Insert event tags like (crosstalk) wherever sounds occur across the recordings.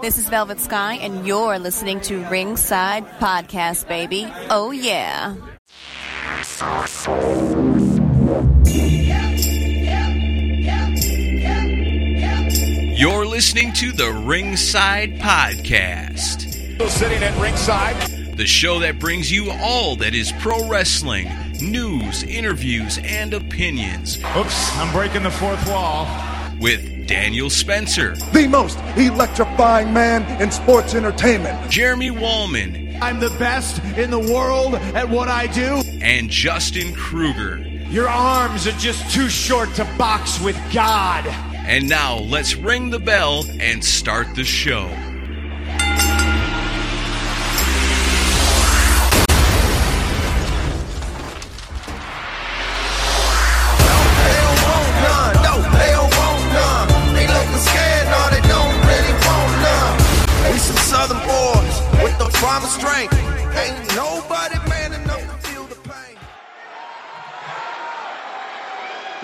This is Velvet Sky, and you're listening to Ringside Podcast, baby. Oh, yeah. You're listening to the Ringside Podcast, Sitting at ringside. the show that brings you all that is pro wrestling news, interviews, and opinions Oops, I'm breaking the fourth wall. with Daniel Spencer, the most electrifying man in sports entertainment. Jeremy Wallman, I'm the best in the world at what I do. and Justin Kruger. Your arms are just too short to box with God. And now let's ring the bell and start the show.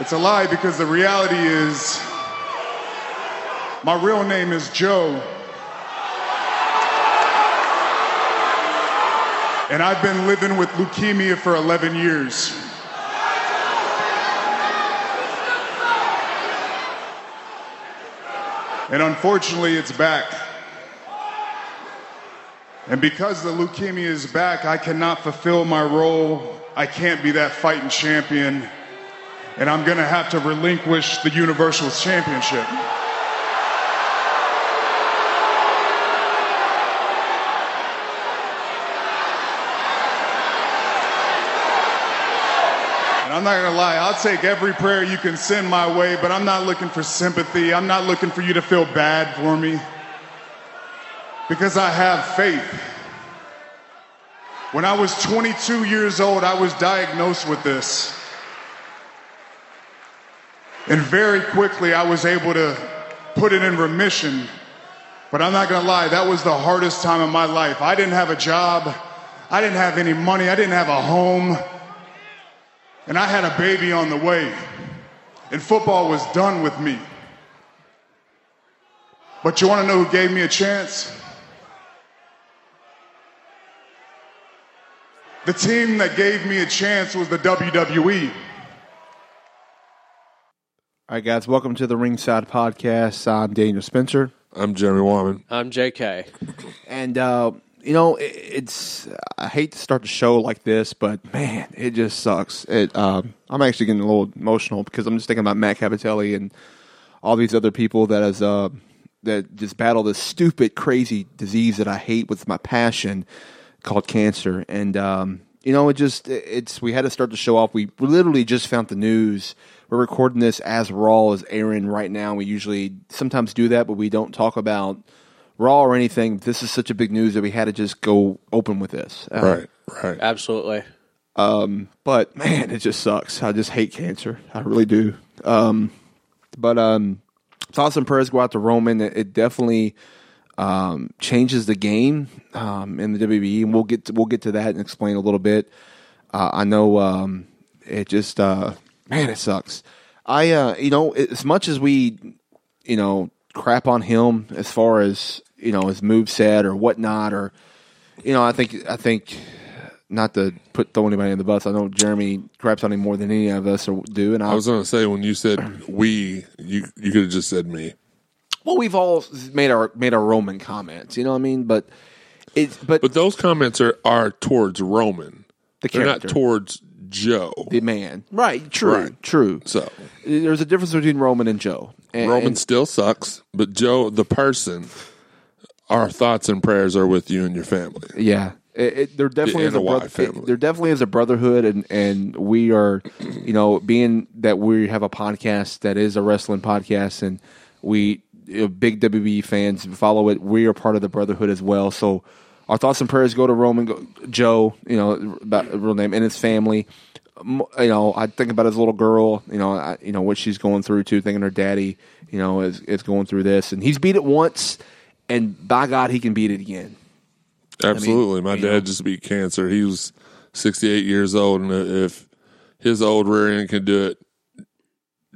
It's a lie because the reality is my real name is Joe. And I've been living with leukemia for 11 years. And unfortunately, it's back. And because the leukemia is back, I cannot fulfill my role. I can't be that fighting champion. And I'm going to have to relinquish the Universal Championship. And I'm not gonna lie, I'll take every prayer you can send my way, but I'm not looking for sympathy. I'm not looking for you to feel bad for me. Because I have faith. When I was 22 years old, I was diagnosed with this. And very quickly, I was able to put it in remission. But I'm not gonna lie, that was the hardest time of my life. I didn't have a job, I didn't have any money, I didn't have a home. And I had a baby on the way. And football was done with me. But you wanna know who gave me a chance? The team that gave me a chance was the. WWE. All right, guys, welcome to the Ringside Podcast. I'm Daniel Spencer, I'm Jeremy Warman. I'm JK. and uh, you know it, it's. I hate to start the show like this, but man, it just sucks. It. Um, I'm actually getting a little emotional because I'm just thinking about Matt Cappotelli and all these other people that has uh, that just battle this stupid, crazy disease that I hate with my passion called cancer. And um, you know, it just it's we had to start the show off. We literally just found the news. We're recording this as Raw is airing right now. We usually sometimes do that, but we don't talk about Raw or anything. This is such a big news that we had to just go open with this. Uh, Right, right. Absolutely. but man, it just sucks. I just hate cancer. I really do. Um, but um, thoughts and prayers go out to Roman. It, it definitely um, changes the game um, in the WWE, and we'll get to, we'll get to that and explain a little bit. Uh, I know um, it just uh, man, it sucks. I uh, you know as much as we you know crap on him as far as you know his move set or whatnot or you know I think I think not to put throw anybody in the bus. I know Jeremy craps on him more than any of us do, and I, I was going to say when you said we, you you could have just said me. well, we've all made our made our Roman comments, you know what I mean? But it's but, But those comments are are towards Roman. the They're character, not towards Joe. the man, right? True, Right. true. So There's a difference between Roman and Joe. And, Roman and- still sucks, but Joe, the person, our thoughts and prayers are with you and your family. Yeah, it, it, there definitely The is a NOI brother, family. there definitely is a brotherhood, and and we are, you know, being that we have a podcast that is a wrestling podcast, and we you big WWE fans follow it. We are part of the brotherhood as well. So our thoughts and prayers go to Roman go, Joe, you know, about real name and his family. You know, I think about his little girl. You know, I, you know what she's going through too. Thinking her daddy, you know, is is going through this, and he's beat it once, and by God, he can beat it again. Absolutely. My dad know. just beat cancer. He was 68 years old, and if his old rear end can do it,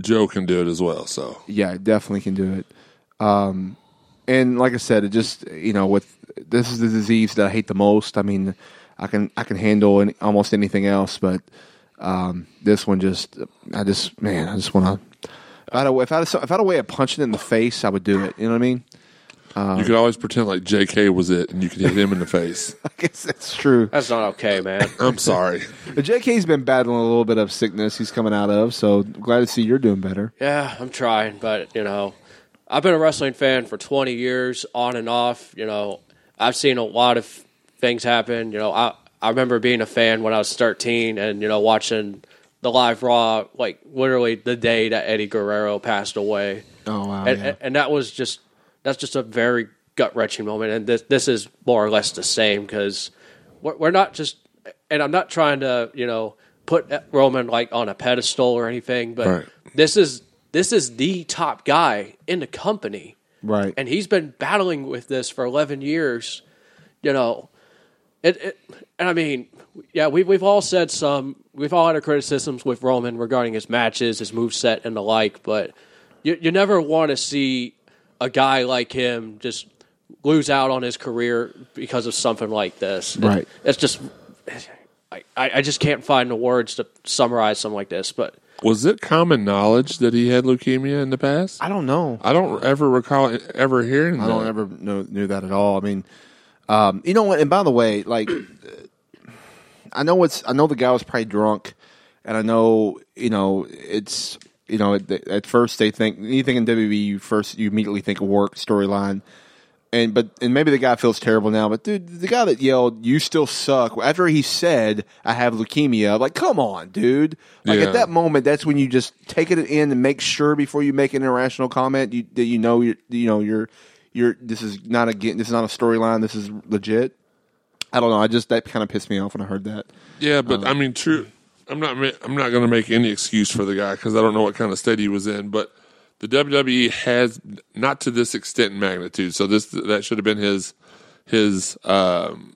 Joe can do it as well. So Yeah, definitely can do it. Um, and like I said, it just you know with this is the disease that I hate the most. I mean, I can I can handle any, almost anything else, but um, this one just I just man I just want to. If I, had a, if, I had a, if I had a way of punching it in the face, I would do it. You know what I mean? you could always pretend like J.K. was it, and you could hit him in the face. (laughs) I guess that's true. That's not okay, man. (laughs) I'm sorry. But JK's been battling a little bit of sickness. He's coming out of, so glad to see you're doing better. Yeah, I'm trying, but you know, I've been a wrestling fan for 20 years, on and off. You know, I've seen a lot of things happen. You know, I I remember being a fan when I was 13, and you know, watching the live Raw, like literally the day that Eddie Guerrero passed away, Oh wow! and, yeah. and, that was just that's just a very gut wrenching moment. And this this is more or less the same because we're, we're not just, and I'm not trying to you know put Roman like on a pedestal or anything, but Right. this is this is the top guy in the company, right. and he's been battling with this for 11 years. You know, it, it and I mean, yeah, we've we've all said some, we've all had our criticisms with Roman regarding his matches, his moveset, and the like, but you you never want to see a guy like him just lose out on his career because of something like this. It- Right. it's just. I, I I just can't find the words to summarize something like this, but Was it common knowledge that he had leukemia in the past? I don't know. I don't ever recall ever hearing I that. don't ever know, knew that at all. I mean, um, you know what? And by the way, like, I know it's I know the guy was probably drunk, and I know you know it's you know at, at first they think anything in WWE you first you immediately think of work storyline. And but and maybe the guy feels terrible now, but dude, the guy that yelled "You still suck" after he said "I have leukemia," like, come on, dude! Like Yeah. at that moment, that's when you just take it in and make sure before you make an irrational comment you, that you know you you know you're you're this is not a this is not a storyline. This is legit. I don't know. I just that kind of pissed me off when I heard that. Yeah, but I mean, true. I'm not. I'm not going to make any excuse for the guy because I don't know what kind of state he was in. But the WWE has not to this extent and magnitude. So this that should have been his his um,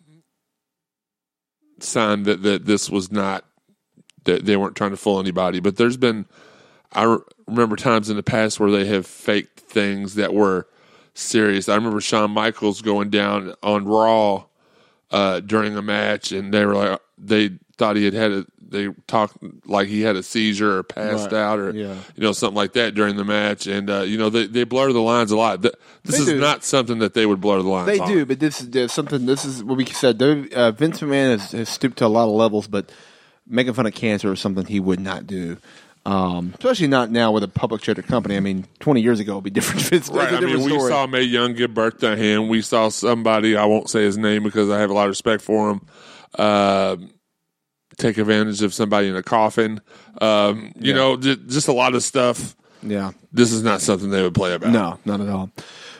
sign that that this was not that they weren't trying to fool anybody. But there's been I remember times in the past where they have faked things that were serious. I remember Shawn Michaels going down on Raw uh, during a match, and they were like, they thought he had had a, they talked like he had a seizure or passed Right. out or Yeah. you know something like that during the match, and uh, you know they they blur the lines a lot. This They is do. not something that they would blur the lines. They on. do, but this is something. This is what we said. Uh, Vince McMahon has, has stooped to a lot of levels, but making fun of cancer is something he would not do. Um, especially not now with a public traded company. I mean, 20 years ago it'd be (laughs) different. It's, Right. it's a I mean, different we saw Mae Young give birth to him. We saw somebody, I won't say his name because I have a lot of respect for him, uh, take advantage of somebody in a coffin. Um, you know, j- just a lot of stuff. yeah. This is not something they would play about. No, not at all.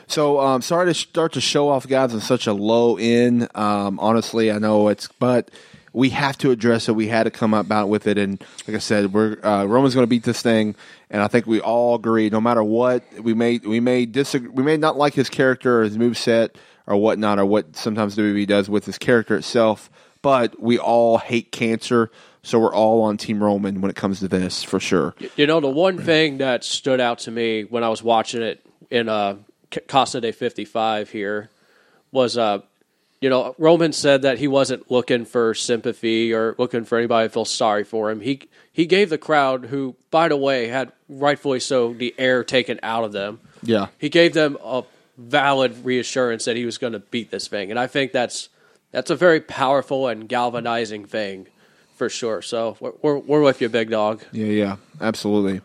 So um, sorry to start to show off guys on such a low end. Um, honestly, I know it's, but we have to address it. We had to come up out with it, and like I said, we're uh, Roman's going to beat this thing, and I think we all agree. No matter what, we may we may disagree. We may not like his character or his move set or whatnot, or what sometimes WWE does with his character itself. But we all hate cancer, so we're all on Team Roman when it comes to this for sure. You know, the one thing that stood out to me when I was watching it in uh, Casa de 55 here was, uh, you know, Roman said that he wasn't looking for sympathy or looking for anybody to feel sorry for him. He he gave the crowd, who, by the way, had rightfully so the air taken out of them. Yeah. He gave them a valid reassurance that he was going to beat this thing, and I think that's that's a very powerful and galvanizing thing for sure. So we're we're, we're with you, big dog. Yeah, yeah, absolutely.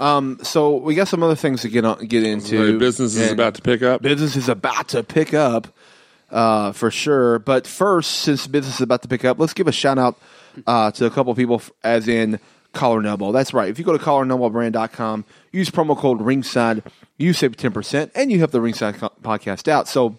Um, so we got some other things to get on, get into. Right, business is And about to pick up. business is about to pick up uh, for sure. But first, since business is about to pick up, let's give a shout out uh, to a couple people, as in Collar Elbow. That's right. If you go to collarandelbowbrand.com, use promo code Ringside, you save ten percent, and you help the Ringside co- podcast out. So.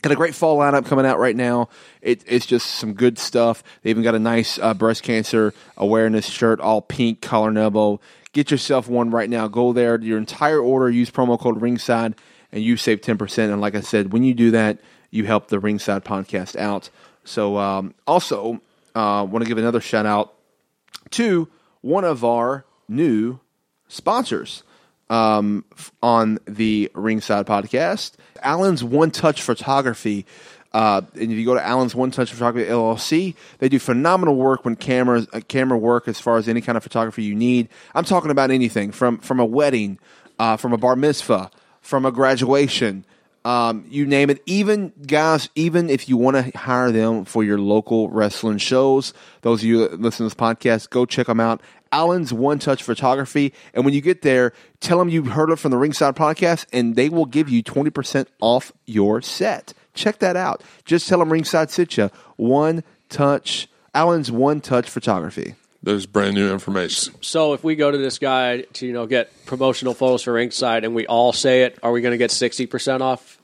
Got a great fall lineup coming out right now. It, it's just some good stuff. They even got a nice uh, breast cancer awareness shirt, all pink, collar elbow. Get yourself one right now. Go there. Your entire order, use promo code Ringside, and you save 10%. And like I said, when you do that, you help the Ringside podcast out. So, um, also, uh, want to give another shout out to one of our new sponsors. um, on the Ringside Podcast. Allen's One Touch Photography. Uh, and if you go to Allen's One Touch Photography LLC, they do phenomenal work when cameras uh, camera work as far as any kind of photography you need. I'm talking about anything from from a wedding, uh, from a bar mitzvah, from a graduation, um, you name it. Even guys, even if you want to hire them for your local wrestling shows, those of you that listen to this podcast, go check them out. Allen's One Touch Photography, and when you get there, tell them you heard it from the Ringside Podcast, and they will give you twenty percent off your set. Check that out. Just tell them Ringside sent you. One Touch, Allen's One Touch Photography. There's brand new information. So if we go to this guy to you know get promotional photos for ringside and we all say it, are we going to get sixty percent off?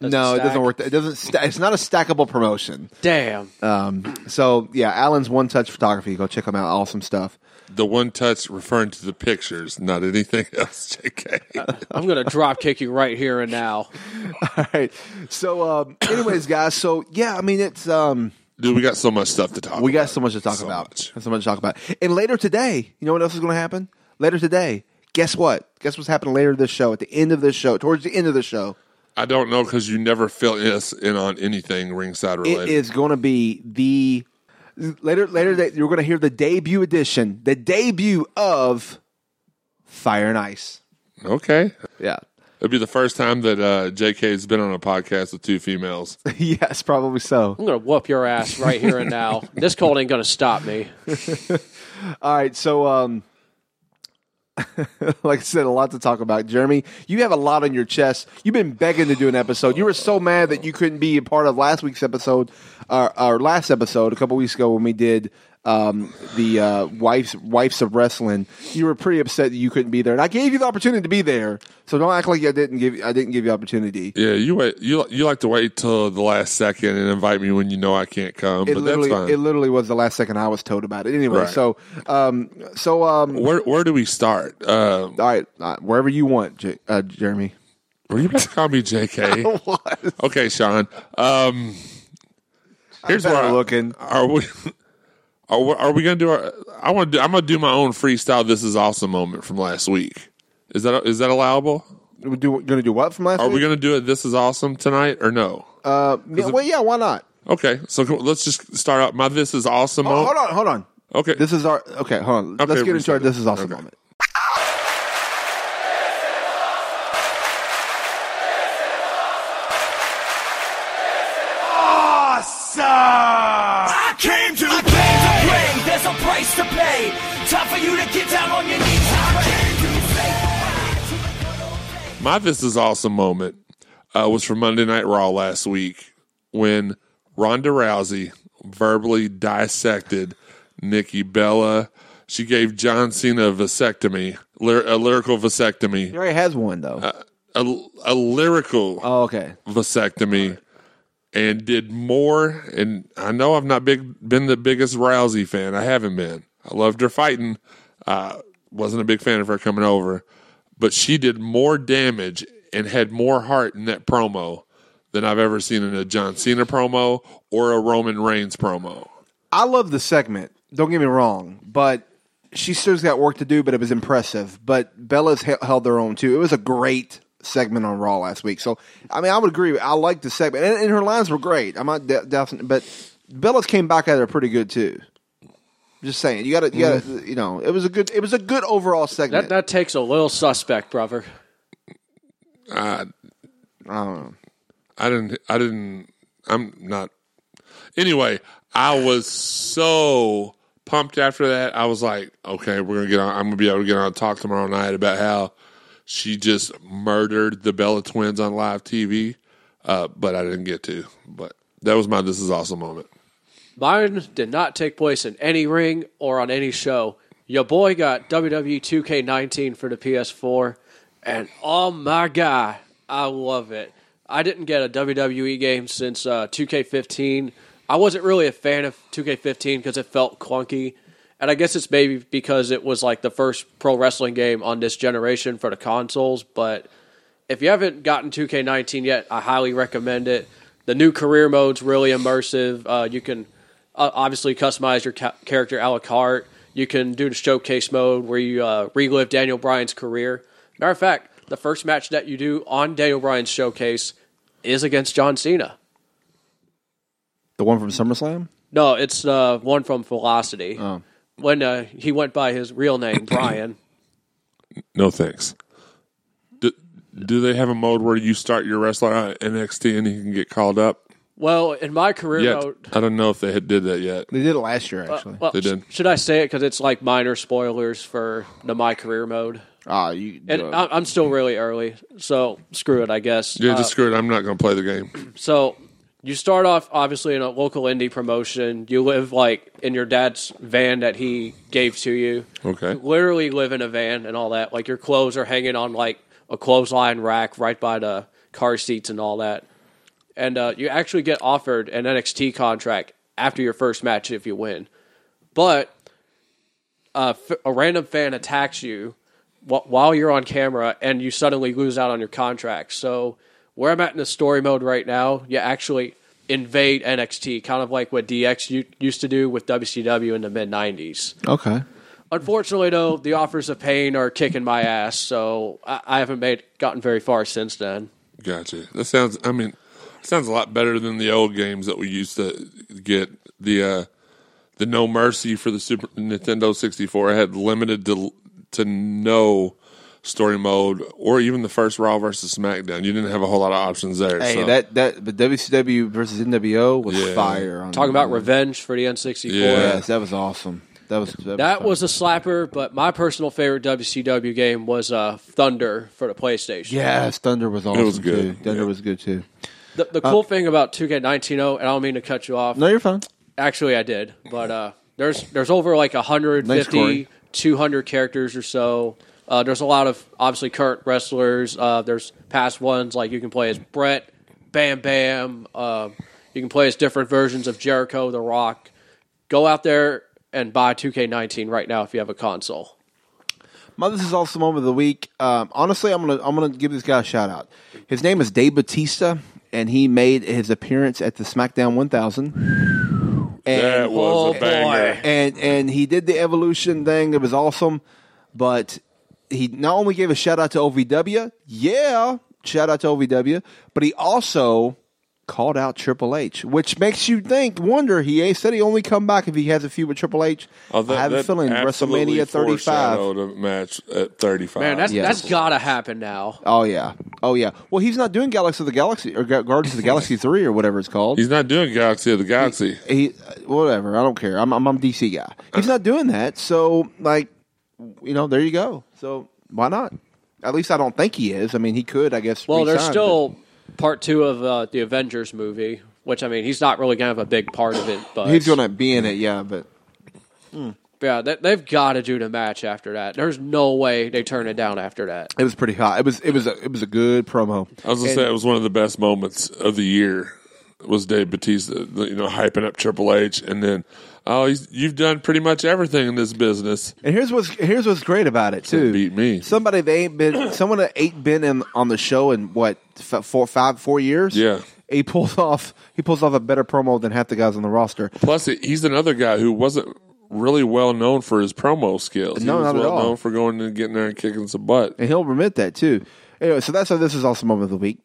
Does no, it stack? doesn't work. It doesn't. Sta- it's not a stackable promotion. Damn. Um, so yeah, Alan's One Touch Photography. Go check them out. Awesome stuff. The one touch referring to the pictures, not anything (laughs) else, JK. I'm going to drop kick you right here and now. (laughs) All right. So, um, anyways, guys. So yeah, I mean, it's um, Dude, we got so much stuff to talk we about. got so much to talk So about. much. So much to talk about. And later today, you know what else is going to happen? Later today, guess what? Guess what's happening later this show? At the end of this show, towards the end of the show, I don't know because you never fill us in on anything ringside related. it is going to be the later. Later, that you're going to hear the debut edition, the debut of Fire and Ice. Okay. Yeah. It'll be the first time that uh, JK has been on a podcast with two females. (laughs) yes, probably so. I'm going to whoop your ass right here and now. This cold ain't going to stop me. (laughs) All right, so um, (laughs) like I said, a lot to talk about. Jeremy, you have a lot on your chest. You've been begging to do an episode. You were so mad that you couldn't be a part of last week's episode, uh, our last episode a couple weeks ago when we did um, the uh, wives wives of wrestling. You were pretty upset that you couldn't be there, and I gave you the opportunity to be there. So don't act like I didn't give I didn't give you opportunity. Yeah, you wait. You you like to wait till the last second and invite me when you know I can't come, It but that's literally, fine. it literally was the last second I was told about it. Anyway, Right. so um, so um, where where do we start? Uh, all right, uh, wherever you want, J- uh, Jeremy. were you about to call me JK? (laughs) Okay, Sean. Um, here's where I'm looking. Are we? Are we, are we gonna do our? I want to. Do, I'm gonna do my own freestyle. This is awesome moment from last week. Is that is that allowable? We do going to do what from last Are we gonna do it? This is awesome tonight or no? uh, yeah, well, yeah, why not? Okay, so let's just start out. My this is awesome Oh, moment. hold on, hold on. Okay, This is our okay. Hold on. Okay, Let's get into our this is awesome Okay. moment. My This Is Awesome moment uh, was from Monday Night Raw last week when Ronda Rousey verbally dissected Nikki Bella. She gave John Cena a vasectomy, a lyrical vasectomy, He already has one though. Uh, a, a lyrical oh, okay. vasectomy, and did more. And I know I've not big been the biggest Rousey fan. I haven't been. I loved her fighting. Uh, wasn't a big fan of her coming over, but she did more damage and had more heart in that promo than I've ever seen in a John Cena promo or a Roman Reigns promo. I love the segment. Don't get me wrong, but she still's got work to do. But it was impressive. But Bella's held their own too. It was a great segment on Raw last week. So I mean, I would agree. I like the segment, and, and her lines were great. I'm not de- definitely, but Bella's came back at her pretty good too. Just saying, you got to, you got to, you know, it was a good, it was a good overall segment. That that takes a little suspect, brother. I, I don't know. I didn't. I didn't. I'm not. Anyway, I was so pumped after that. I was like, okay, we're gonna get on. I'm gonna be able to get on and talk tomorrow night about how she just murdered the Bella twins on live TV. Uh, but I didn't get to. But that was my this is awesome moment. Mine did not take place in any ring or on any show. Your boy got WWE 2K19 for the PS4, and oh my god, I love it. I didn't get a WWE game since uh, 2K15. I wasn't really a fan of 2K15 because it felt clunky, and I guess it's maybe because it was like the first pro wrestling game on this generation for the consoles. But if you haven't gotten 2K19 yet, I highly recommend it. The new career mode's really immersive. Uh, you can uh, obviously customize your ca- character a la carte. You can do the showcase mode where you uh, relive Daniel Bryan's career. Matter of fact, the first match that you do on Daniel Bryan's showcase is against John Cena. The one from SummerSlam. No, it's uh, one from Velocity. Oh. When uh, he went by his real name, (coughs) Bryan. No thanks. Do, do they have a mode where you start your wrestler on NXT and he can get called up? Well, in my career Yet mode, I don't know if they had did that yet. They did it last year, actually. well, They did. should I say it because it's like minor spoilers for the my career mode, Ah, you. and uh, I- I'm still really early, so screw it, I guess. Yeah, Uh, just screw it. I'm not going to play the game. So you start off obviously in a local indie promotion. You live like in your dad's van that he gave to you. Okay. Literally live in a van and all that. Like your clothes are hanging on like a clothesline rack right by the car seats and all that. And uh, you actually get offered an NXT contract after your first match if you win. But uh, f- a random fan attacks you wh- while you're on camera and you suddenly lose out on your contract. So where I'm at in the story mode right now, you actually invade NXT, kind of like what DX u- used to do with WCW in the mid '90s. okay. Unfortunately, though, the Authors of Pain are kicking my ass, so I, I haven't made gotten very far since then. Gotcha. That sounds. I mean, sounds a lot better than the old games that we used to get. The uh, the No Mercy for the Super Nintendo 64 had limited to to no story mode, or even the first Raw versus SmackDown. You didn't have a whole lot of options there. Hey, so- that that but WCW versus NWO was Yeah. fire. On Talking about revenge for the N64. Yeah. Yes, that was awesome. That was that, That fun. was a slapper, but my personal favorite WCW game was uh, Thunder for the PlayStation. yes. Thunder was awesome was good. too. Thunder Yeah. was good too. The, the cool thing about 2K19, oh, and I don't mean to cut you off. No, you're fine. Actually, I did, but uh, there's there's over like 150, Nice, 200 characters or so. Uh, there's a lot of obviously current wrestlers. Uh, there's past ones like you can play as Bret, Bam Bam. Uh, you can play as different versions of Jericho, The Rock. Go out there and buy 2K19 right now if you have a console. My this is also moment of the week. Um, honestly, I'm gonna I'm gonna give this guy a shout out. His name is Dave Batista, and he made his appearance at the SmackDown 1000. And, that was Oh, a banger. and and he did the evolution thing. It was awesome, but he not only gave a shout out to OVW, yeah, shout out to OVW, but he also called out Triple H, which makes you think, wonder. He said he only come back if he has a feud with Triple H. Oh, that- I have a feeling WrestleMania 35. a match at 35. Man, that's Yes. that's gotta happen now. Oh yeah, oh yeah. Well, he's not doing Galaxy of the Galaxy or Guardians of the Galaxy (laughs) three or whatever it's called. He's not doing Galaxy of the Galaxy. he whatever. I don't care. I'm I'm, I'm a DC guy. He's not doing that. So like, you know, there you go. So why not? At least I don't think he is. I mean, he could. I guess. Well, there's resign, still part two of uh, the Avengers movie, which I mean, he's not really gonna have a big part of it, but but he's going to be in it. Yeah, but Yeah, they, they've got to do the match after that. There's no way they turn it down after that. it was pretty hot. It was it was a it was a good promo. I was gonna say it was one of the best moments of the year. Was Dave Batista, you know, hyping up Triple H, and then, oh, he's, you've done pretty much everything in this business. And here's what's here's what's great about it too. beat me. Somebody they ain't been (coughs) someone that ain't been in on the show in what f- four five four years. Yeah. he pulls (laughs) off he pulls off a better promo than half the guys on the roster. Plus, he's another guy who wasn't really well known for his promo skills. No, he was not at well all. known for going and getting there and kicking some butt. and he'll admit that too. Anyway, so that's how this is also moment of the week.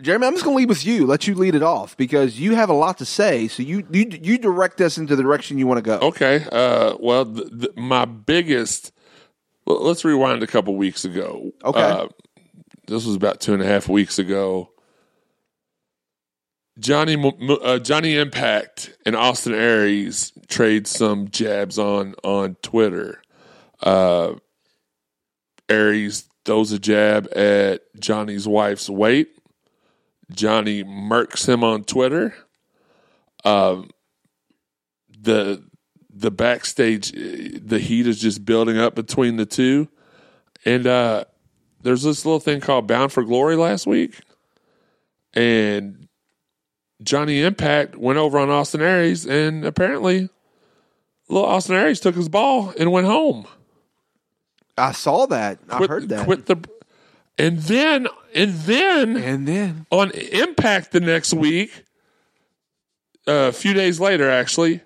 Jeremy, I'm just going to lead with you. Let you lead it off because you have a lot to say. So you you, you direct us into the direction you want to go. Okay. Uh, well, th th my biggest. Well, let's rewind a couple weeks ago. Okay. Uh, this was about two and a half weeks ago. Johnny uh, Johnny Impact and Austin Aries trade some jabs on on Twitter. Uh, Aries throws a jab at Johnny's wife's weight. Johnny murks him on Twitter. Um, the the backstage, the heat is just building up between the two, and uh, there's this little thing called Bound for Glory last week, and Johnny Impact went over on Austin Aries, and apparently, little Austin Aries took his ball and went home. I saw that. I Quit, heard that. Quit the, and then and then And then on Impact the next week, uh, a few days later, actually,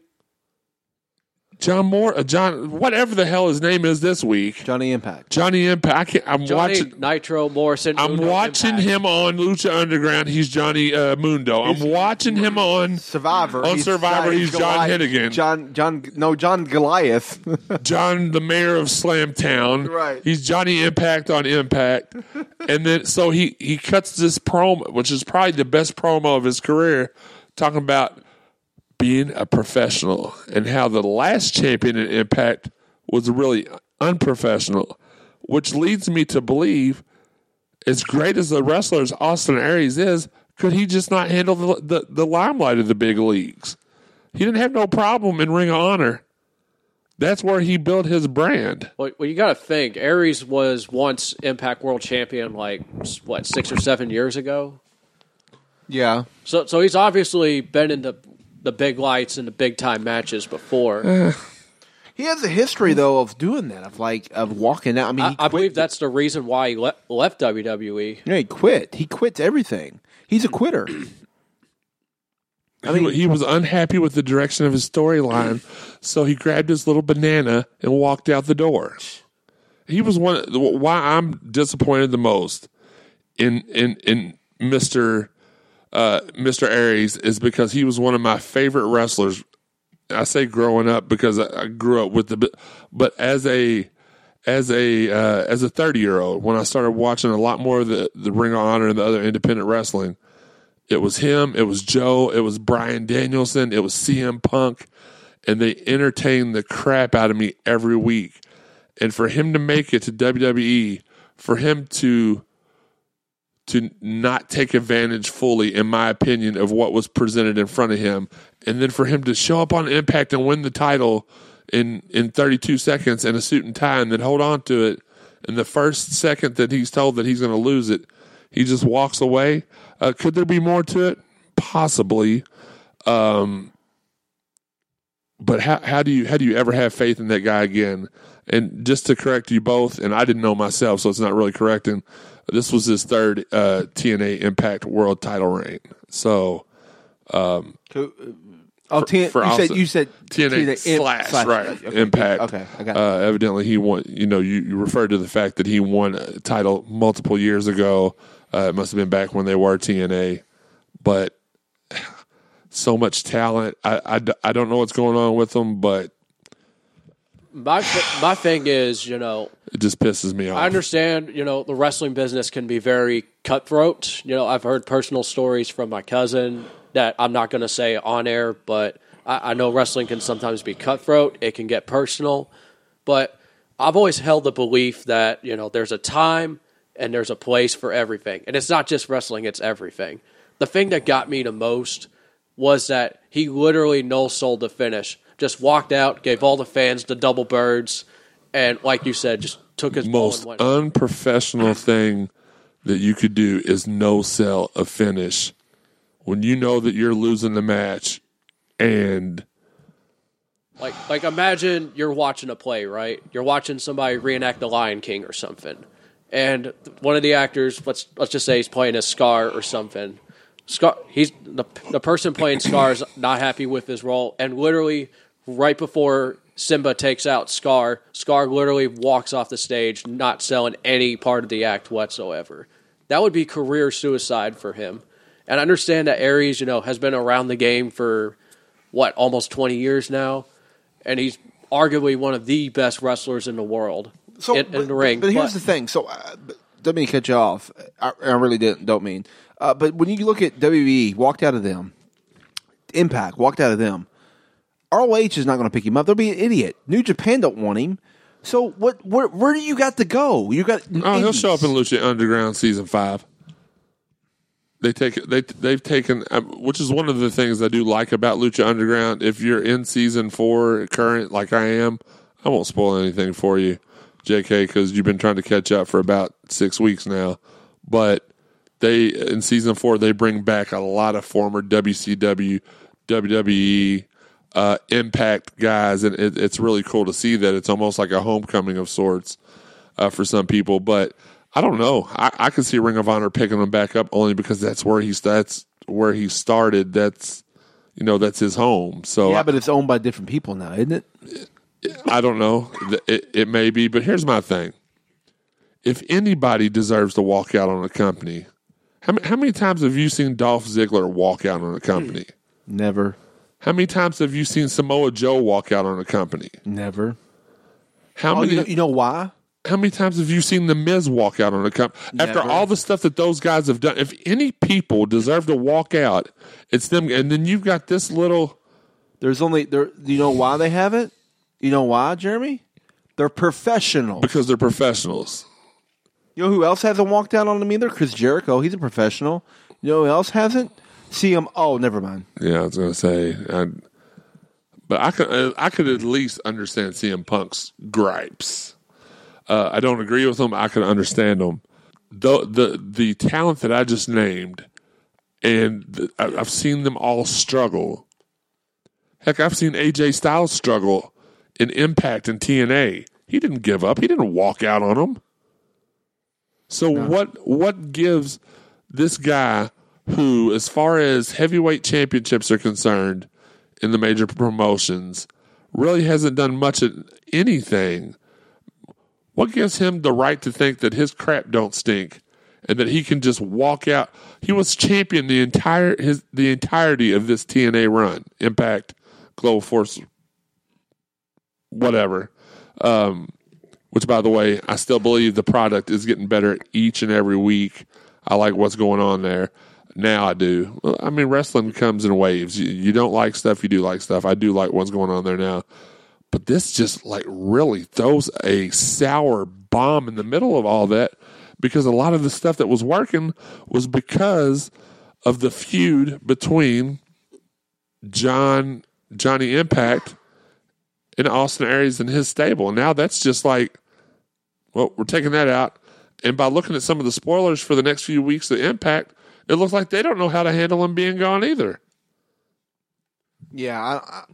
John Moore, uh, John, whatever the hell his name is this week, Johnny Impact. Johnny Impact. I can't, I'm Johnny watching. Nitro Morrison. I'm Uno watching Impact. him on Lucha Underground. He's Johnny uh, Mundo. I'm watching him on Survivor. On Survivor, he's John Goliath- Hennigan. John John no John Goliath. (laughs) John, the mayor of Slamtown. Right. He's Johnny Impact on Impact. and then so he he cuts this promo, which is probably the best promo of his career, talking about being a professional and how the last champion in Impact was really unprofessional, which leads me to believe, as great as the wrestler as Austin Aries is, could he just not handle the, the, the limelight of the big leagues? He didn't have no problem in Ring of Honor. That's where he built his brand. Well, well you got to think. Aries was once Impact World Champion, like what six or seven years ago. yeah. So, so he's obviously been in the the big lights and the big time matches before. (laughs) Uh-huh. He has a history though of doing that, of like of walking out. I mean, I, I believe that's the reason why he le- left. WWE. Yeah, he quit. He quits everything. He's a quitter. (clears throat) I mean, he, was unhappy with the direction of his storyline, so he grabbed his little banana and walked out the door. He was one. Why I'm disappointed the most in in in Mister uh, Mister Aries is because he was one of my favorite wrestlers. I say growing up because I, I grew up with the, but as a as a uh, as a thirty year old, when I started watching a lot more of the the Ring of Honor and the other independent wrestling, it was him, it was Joe, it was Bryan Danielson, it was CM Punk, and they entertained the crap out of me every week. And for him to make it to WWE, for him to to not take advantage fully, in my opinion, of what was presented in front of him, and then for him to show up on Impact and win the title in in 32 seconds in a suit and tie, and then hold on to it, and the first second that he's told that he's going to lose it, he just walks away. Uh, could there be more to it? Possibly. Um, but how how do you how do you ever have faith in that guy again? And just to correct you both, and I didn't know myself, so it's not really correcting. This was his third uh, TNA Impact World Title reign. So Oh, T- for you said you said TNA, imp- slash, right okay, Impact. Okay, I got. Uh, evidently, he won. You know, you, you referred to the fact that he won a title multiple years ago. Uh, it must have been back when they were TNA, but so much talent. I, I, I don't know what's going on with them, but My my thing is, you know, it just pisses me off. I understand, you know, the wrestling business can be very cutthroat. You know, I've heard personal stories from my cousin that I'm not going to say on air, but I, I know wrestling can sometimes be cutthroat. It can get personal. But I've always held the belief that, you know, there's a time and there's a place for everything. And it's not just wrestling, it's everything. The thing that got me the most was that he literally no sold the finish. Just walked out, gave all the fans the double birds, and like you said, just took his most unprofessional thing that you could do is no sell a finish when you know that you're losing the match and Like, like imagine you're watching a play, right? You're watching somebody reenact the Lion King or something, and one of the actors, let's let's just say he's playing a Scar or something. Scar, he's the the person playing Scar is not happy with his role, and literally right before Simba takes out Scar, Scar literally walks off the stage, not selling any part of the act whatsoever. That would be career suicide for him. And I understand that Aries, you know, has been around the game for what almost twenty years now, and he's arguably one of the best wrestlers in the world so, in, but, the ring. But, here's the thing. So, uh, but- mean to cut you off. I, I really didn't. Don't mean. Uh, but when you look at WWE, walked out of them. Impact walked out of them. ROH is not going to pick him up. They'll be an idiot. New Japan don't want him. So what? Where, where do you got to go? You got. oh he'll show up in Lucha Underground season five. They take they they've taken um, which is one of the things I do like about Lucha Underground. If you're in season four current like I am, I won't spoil anything for you, J.K. Because you've been trying to catch up for about six weeks now. But they in season four they bring back a lot of former WCW, WWE, uh, Impact guys, and it, it's really cool to see that. It's almost like a homecoming of sorts uh, for some people. But I don't know. I, I could see Ring of Honor picking him back up only because that's where he's that's where he started. That's you know that's his home. So yeah, but it's owned by different people now, isn't it? I don't know. It, it may be, but here's my thing: if anybody deserves to walk out on a company, how many, how many times have you seen Dolph Ziggler walk out on a company? Never, How many times have you seen Samoa Joe walk out on a company? never. How Oh, many? you know, you know why? how many times have you seen the Miz walk out on a company after Never. all the stuff that those guys have done? If any people deserve to walk out, it's them. And then you've got this little. There's only there. You know why they have it? You know why, Jeremy? They're professional. because they're professionals. You know who else hasn't walked out on him either? Chris Jericho. He's a professional. You know who else hasn't? See him. Oh, never mind. Yeah, I was to say, I, but I could I could at least understand CM Punk's gripes. Uh, I don't agree with them. I can understand them. The the the talent that I just named, and the, I- I've seen them all struggle. Heck, I've seen AJ Styles struggle in Impact and TNA. He didn't give up. He didn't walk out on them. So what what gives this guy who, as far as heavyweight championships are concerned in the major promotions, really hasn't done much of anything? What gives him the right to think that his crap don't stink and that he can just walk out? He was champion the entire his the entirety of this TNA run, Impact, Global Force, whatever. Um, which, by the way, I still believe the product is getting better each and every week. I like what's going on there. Now I do. I mean, wrestling comes in waves. You, you don't like stuff, you do like stuff. I do like what's going on there now. But this just like really throws a sour bomb in the middle of all that because a lot of the stuff that was working was because of the feud between John Johnny Impact and Austin Aries and his stable. And now that's just like, well, we're taking that out. And by looking at some of the spoilers for the next few weeks of Impact, it looks like they don't know how to handle him being gone either. Yeah, I, I,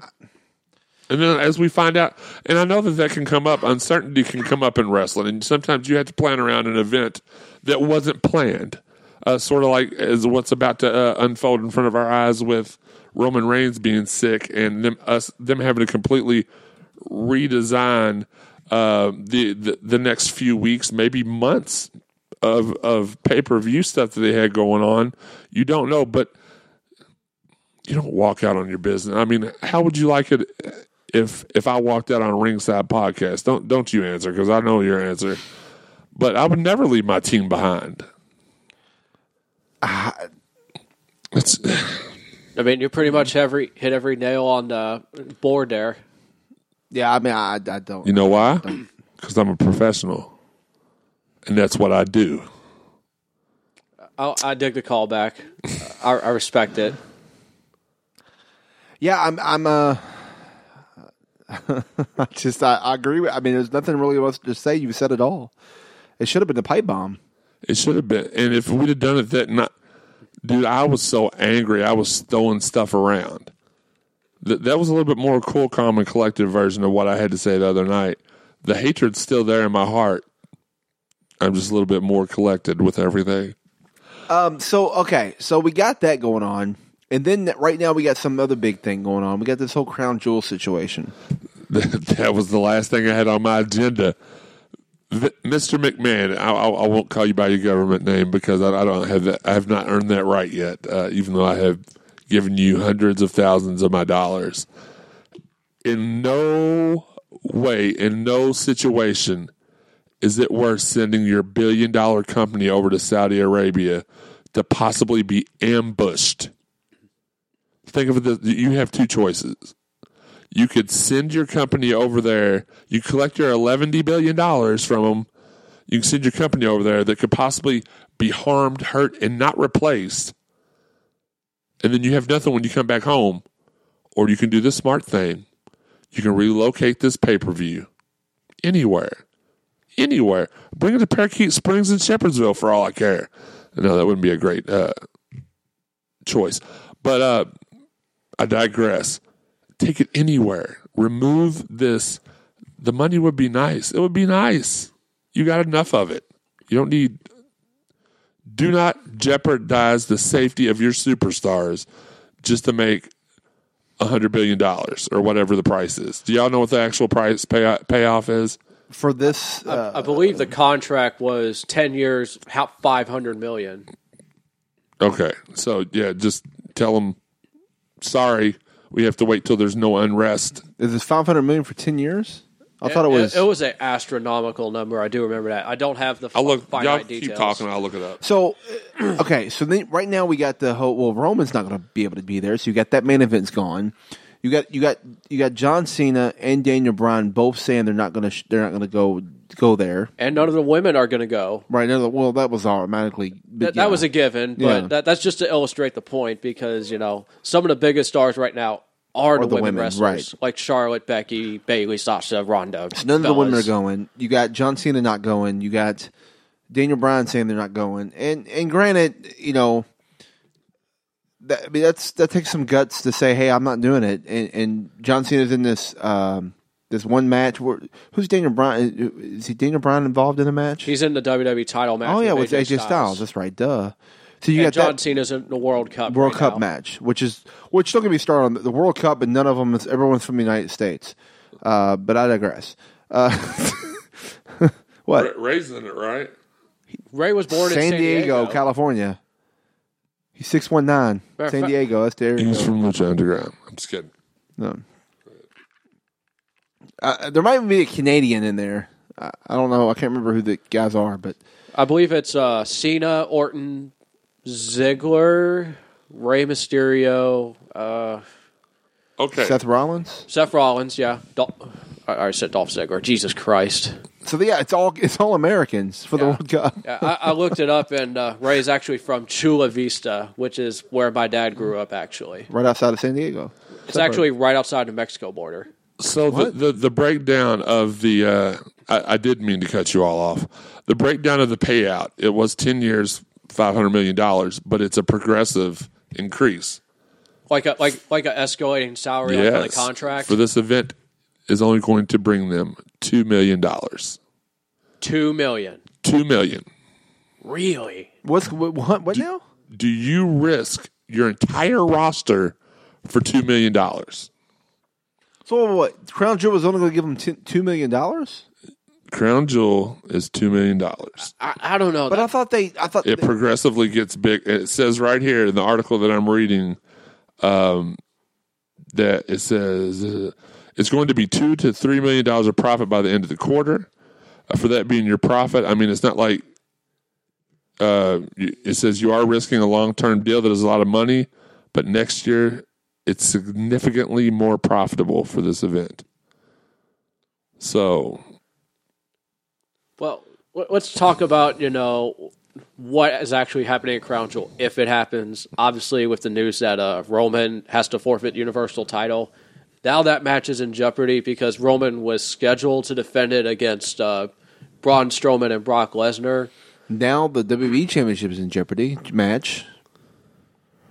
And then as we find out, and I know that that can come up, uncertainty can come up in wrestling, and sometimes you have to plan around an event that wasn't planned, uh, sort of like as what's about to uh, unfold in front of our eyes with Roman Reigns being sick and them us them having to completely redesign uh, the, the the next few weeks, maybe months of of pay per view stuff that they had going on. You don't know, but you don't walk out on your business. I mean, how would you like it if if I walked out on a ringside podcast? Don't don't you answer because I know your answer. But I would never leave my team behind. I, It's I mean, you pretty much every hit every nail on the board there. Yeah. I mean, I, I don't. you know why? Because I'm a professional, and that's what I do. I, I dig the callback. I, I respect it. Yeah, I'm. I'm. Uh, (laughs) I just. I, I agree with. I mean, there's nothing really else to say. You said it all. It should have been the pipe bomb. It should have been. And if we'd have done it that night, dude, I was so angry. I was throwing stuff around. That that was a little bit more cool, calm, and collected version of what I had to say the other night. The hatred's still there in my heart. I'm just a little bit more collected with everything. Um. So okay. So we got that going on, and then right now we got some other big thing going on. We got this whole crown jewel situation. (laughs) that was the last thing I had on my agenda. Mr. McMahon, I, I, I won't call you by your government name because I, I don't have that. I have not earned that right yet, uh, even though I have given you hundreds of thousands of my dollars. In no way, in no situation, is it worth sending your billion dollar company over to Saudi Arabia to possibly be ambushed? Think of it you have two choices you could send your company over there. You collect your eleven billion dollars from them. You can send your company over there that could possibly be harmed, hurt, and not replaced. And then you have nothing when you come back home. Or you can do the smart thing. You can relocate this pay per view anywhere, anywhere. Bring it to Parakeet Springs and Shepherdsville for all I care. No, that wouldn't be a great uh, choice. But uh, I digress take it anywhere. Remove this. The money would be nice. It would be nice. You got enough of it. You don't need. Do not jeopardize the safety of your superstars just to make a hundred billion dollars or whatever the price is. Do y'all know what the actual price pay, payoff is? For this, uh, I believe the contract was ten years, five hundred million. Okay, so yeah, just tell them sorry. We have to wait till there's no unrest. is this five hundred million for ten years? I thought it was. It, was an astronomical number. I do remember that. I don't have the I'll look. finite Y'all details. keep talking. I'll look it up. So, (clears throat) okay, so then right now we got the whole. Well, Roman's not going to be able to be there, so you got that main event's gone. You got you got you got John Cena and Daniel Bryan both saying they're not going to sh- they're not going to go go there. And none of the women are going to go. Right now, well, that was automatically That, that was a given, but Yeah. that, that's just to illustrate the point because you know some of the biggest stars right now are the, the women, women, wrestlers, right. like Charlotte, Becky, Bayley, Sasha, Ronda. None of the women are going. You got John Cena not going. You got Daniel Bryan saying they're not going. And and granted, you know, that, I mean, that's that takes some guts to say, "Hey, I'm not doing it." And, and John Cena's in this um, this one match. Where, who's Daniel Bryan? Is he Daniel Bryan involved in a match? He's in the WWE title match. oh yeah, with with AJ Styles. That's right. Duh. So you and got John that Cena's in the World Cup. World right Cup now. match, which is which don't get me started on the, the World Cup, but none of them is everyone's from the United States. Uh, but I digress. Uh, (laughs) what? Rey's in it, right? Rey was born San, in San Diego, Diego. California. He's six one nine. San fact- Diego. That's there. He's from Lucha Underground. I'm just kidding. No. Uh, there might even be a Canadian in there. I, I don't know. I can't remember who the guys are, but I believe it's uh, Cena, Orton, Ziggler, Rey Mysterio, uh, Okay. Seth Rollins. Seth Rollins. Yeah, Dol- I already said Dolph Ziggler. Jesus Christ. So yeah, it's all it's all Americans for the World Cup. Yeah, I, I looked it up, and uh, Rey is actually from Chula Vista, which is where my dad grew up. Actually, Right outside of San Diego. it's actually right outside the Mexico border. So the, the the breakdown of the uh, I, I did mean to cut you all off. The breakdown of the payout it was ten years, five hundred million dollars, but it's a progressive increase. Like a like like a escalating salary like on the contract. for this event is only going to bring them two million dollars. Two million. Two million. Really? What's what? What, what now? Do you risk your entire roster for two million dollars? So what? Crown Jewel was only going to give them t- two million dollars. Crown Jewel is two million dollars. I, I don't know. But That- I thought they. I thought It they- progressively gets big. It says right here in the article that I'm reading um, that it says uh, it's going to be two to three million dollars of profit by the end of the quarter. Uh, for that being your profit, I mean, it's not like uh, it says you are risking a long term deal that is a lot of money, but next year it's significantly more profitable for this event. So Well, let- let's talk about you know what is actually happening at Crown Jewel if it happens. Obviously, with the news that uh, Roman has to forfeit Universal title, now that match is in jeopardy because Roman was scheduled to defend it against uh, Braun Strowman and Brock Lesnar. now the WWE Championship is in jeopardy match.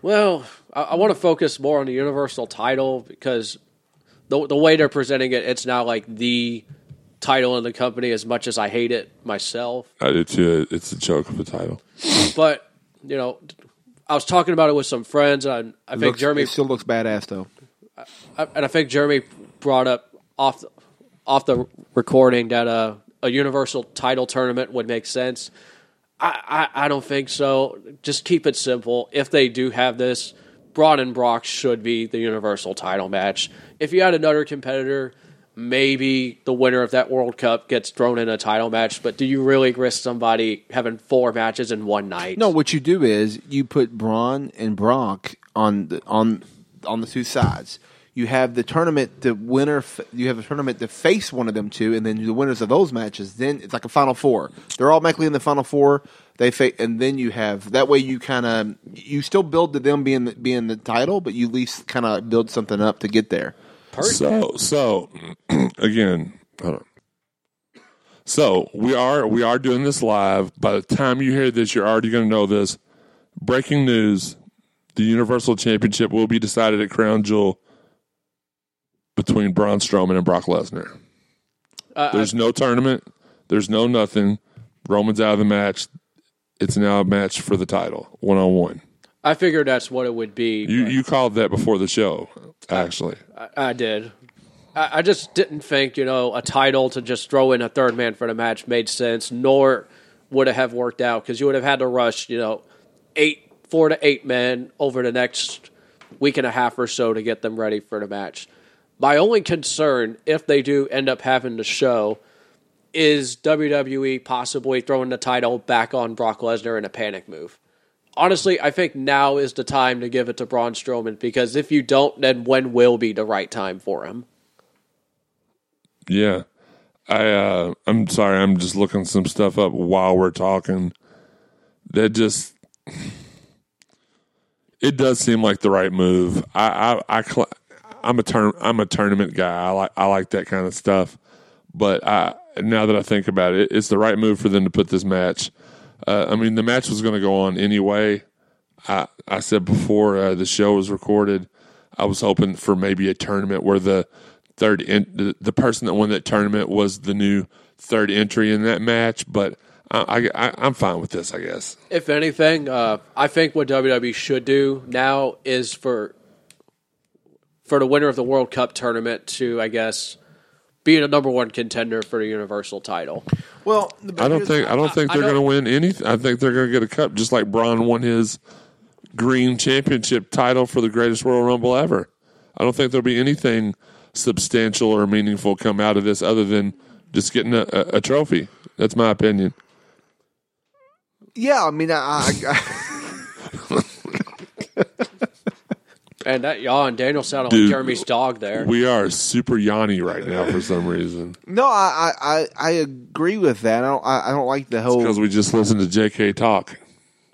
Well, I, I want to focus more on the Universal title because the the way they're presenting it, it's now like the title in the company. As much as I hate it myself, I did too. It's a joke of a title. but you know, I was talking about it with some friends, and I, I think looks- Jeremy it still looks badass though. I- and I think Jeremy brought up off the, off the recording that uh, a universal title tournament would make sense. I, I, I don't think so. Just keep it simple. If they do have this, Braun and Brock should be the universal title match. If you had another competitor, maybe the winner of that World Cup gets thrown in a title match. But do you really risk somebody having four matches in one night? No, what you do is you put Braun and Brock on the on on the two sides. You have the tournament, the winner. You have a tournament to face one of them two, and then the winners of those matches. Then it's like a final four. They're all automatically in the final four. They fa- and then you have that way. You kind of you still build to them being being the title, but you at least kind of build something up to get there. So, so (clears throat) again, hold on. So we are we are doing this live. By the time you hear this, you're already going to know this. Breaking news: the Universal Championship will be decided at Crown Jewel between Braun Strowman and Brock Lesnar. Uh, There's no tournament. There's no nothing. Roman's out of the match. It's now a match for the title, one on one. I figured that's what it would be. You you called that before the show. Actually, I, I did. I, I just didn't think you know a title to just throw in a third man for the match made sense, nor would it have worked out because you would have had to rush you know eight, four to eight men over the next week and a half or so to get them ready for the match. My only concern, if they do end up having the show, is WWE possibly throwing the title back on Brock Lesnar in a panic move. Honestly, I think now is the time to give it to Braun Strowman because if you don't, then when will be the right time for him? yeah. I uh, I'm sorry. I'm just looking some stuff up while we're talking. That just it does seem like the right move. I I, I cl- I'm a turn I'm a tournament guy. I like I like that kind of stuff. But I, now that I think about it, it's the right move for them to put this match. Uh, I mean, the match was going to go on anyway. I I said before uh, the show was recorded, I was hoping for maybe a tournament where the third in, the, the person that won that tournament was the new third entry in that match. But I, I'm fine with this. I guess. If anything, uh, I think what WWE should do now is for for the winner of the World Cup tournament to, I guess, be a number one contender for the Universal title. Well, I don't think I don't think I they're going to win anything. I think they're going to get a cup, just like Braun won his Green Championship title for the greatest Royal Rumble ever. I don't think there'll be anything substantial or meaningful come out of this other than just getting a, a, a trophy. That's my opinion. Yeah, I mean, I, I, (laughs) (laughs) And that yawn, Daniel sounded Dude, like Jeremy's dog there. We are super Yanni right now for some reason (laughs) no, I, I, I agree with that. I don't, I, I don't like the whole because we just listened to J.K. talk.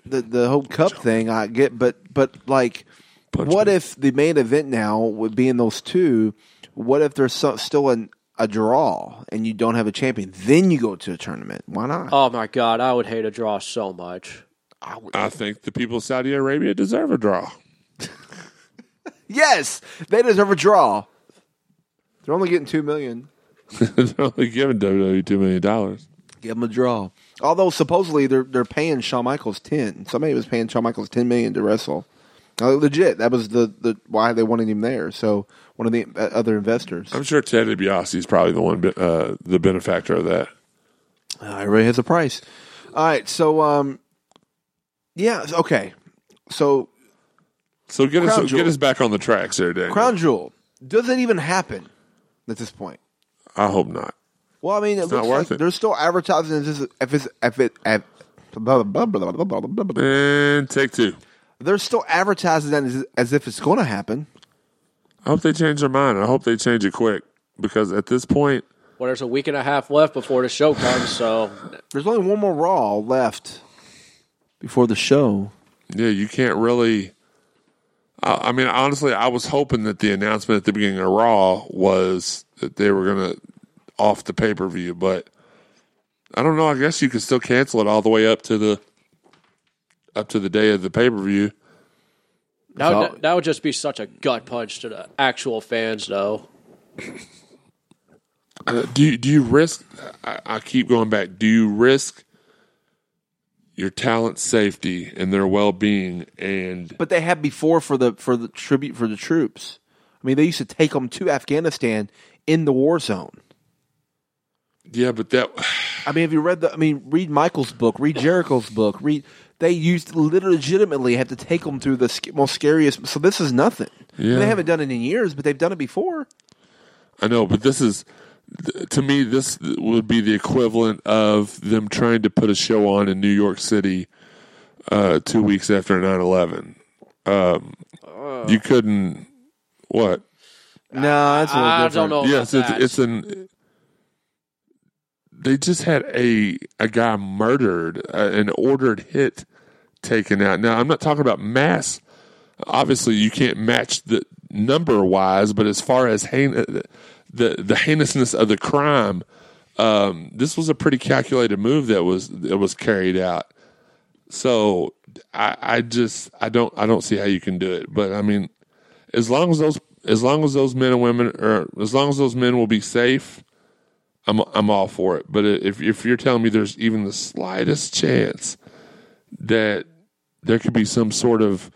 the the whole cup thing. I get, but but like, Punch what me. if the main event now would be in those two? What if there's so, still an, a draw and you don't have a champion? Then you go to a tournament. Why not? Oh my god, I would hate a draw so much. I, would. I think the people of Saudi Arabia deserve a draw. Yes, they deserve a draw. They're only getting two million. (laughs) they're only giving WWE two million dollars. Give them a draw. Although supposedly they're they're paying Shawn Michaels ten. Somebody was paying Shawn Michaels ten million to wrestle. Uh, legit, that was the, the why they wanted him there. So one of the uh, other investors. I'm sure Ted DiBiase is probably the one, uh, the benefactor of that. Uh, everybody has a price. All right, so um, yeah, okay. So so get Crown us Jewel. get us back on the tracks there, Dave. Crown Jewel doesn't even happen at this point. I hope not. Well, I mean, it it's looks not worth like it. they're still advertising if if it's if it. If, blah, blah, blah, blah, blah, blah, blah. And take two. They're still advertising that as, as if it's going to happen. I hope they change their mind. I hope they change it quick because at this point, Well, there's a week and a half left before the show comes, so There's only one more Raw left before the show. yeah, you can't really I, I mean, honestly, I was hoping that the announcement at the beginning of Raw was that they were going to off the pay per view, but I don't know. I guess you could still cancel it all the way up to the up to the day of the pay per view. that So- would, that would just be such a gut punch to the actual fans, though. Uh, do you, do you risk? I, I keep going back. Do you risk your talent safety and their well being? And But they had before for the for the tribute for the troops. I mean, they used to take them to Afghanistan in the war zone. yeah, but that I mean, have you read the? I mean, read Michael's book, read Jericho's book, read. They used legitimately had to take them through the most scariest. So this is nothing. Yeah. They haven't done it in years, but they've done it before. I know, but this is th- to me this would be the equivalent of them trying to put a show on in New York City uh, two weeks after 9-11. Um, you couldn't what? No, that's a little I different. don't know. yes, about it's, that. it's an. They just had a a guy murdered, uh, an ordered hit taken out. Now I'm not talking about mass. Obviously, you can't match the number wise, but as far as hein- the the heinousness of the crime, um, this was a pretty calculated move that was that was carried out. So I, I just I don't I don't see how you can do it. But I mean, as long as those as long as those men and women or as long as those men will be safe, I'm I'm all for it. But if if you're telling me there's even the slightest chance that there could be some sort of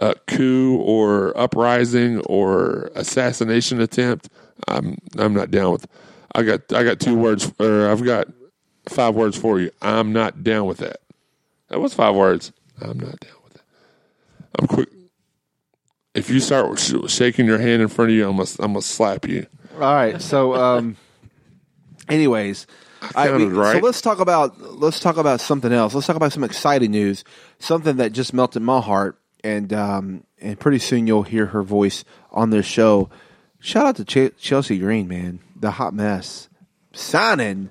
uh, coup or uprising or assassination attempt, I'm I'm not down with. I got I got two words, or I've got five words for you. I'm not down with that. That was five words. I'm not down with that. I'm quick. If you start shaking your hand in front of you, I'm gonna, I'm gonna slap you. All right. So, um, anyways, I, counted right. so let's talk about let's talk about something else. Let's talk about some exciting news. Something that just melted my heart, and um, and pretty soon you'll hear her voice on this show. Shout out to Ch- Chelsea Green, man, the hot mess, signing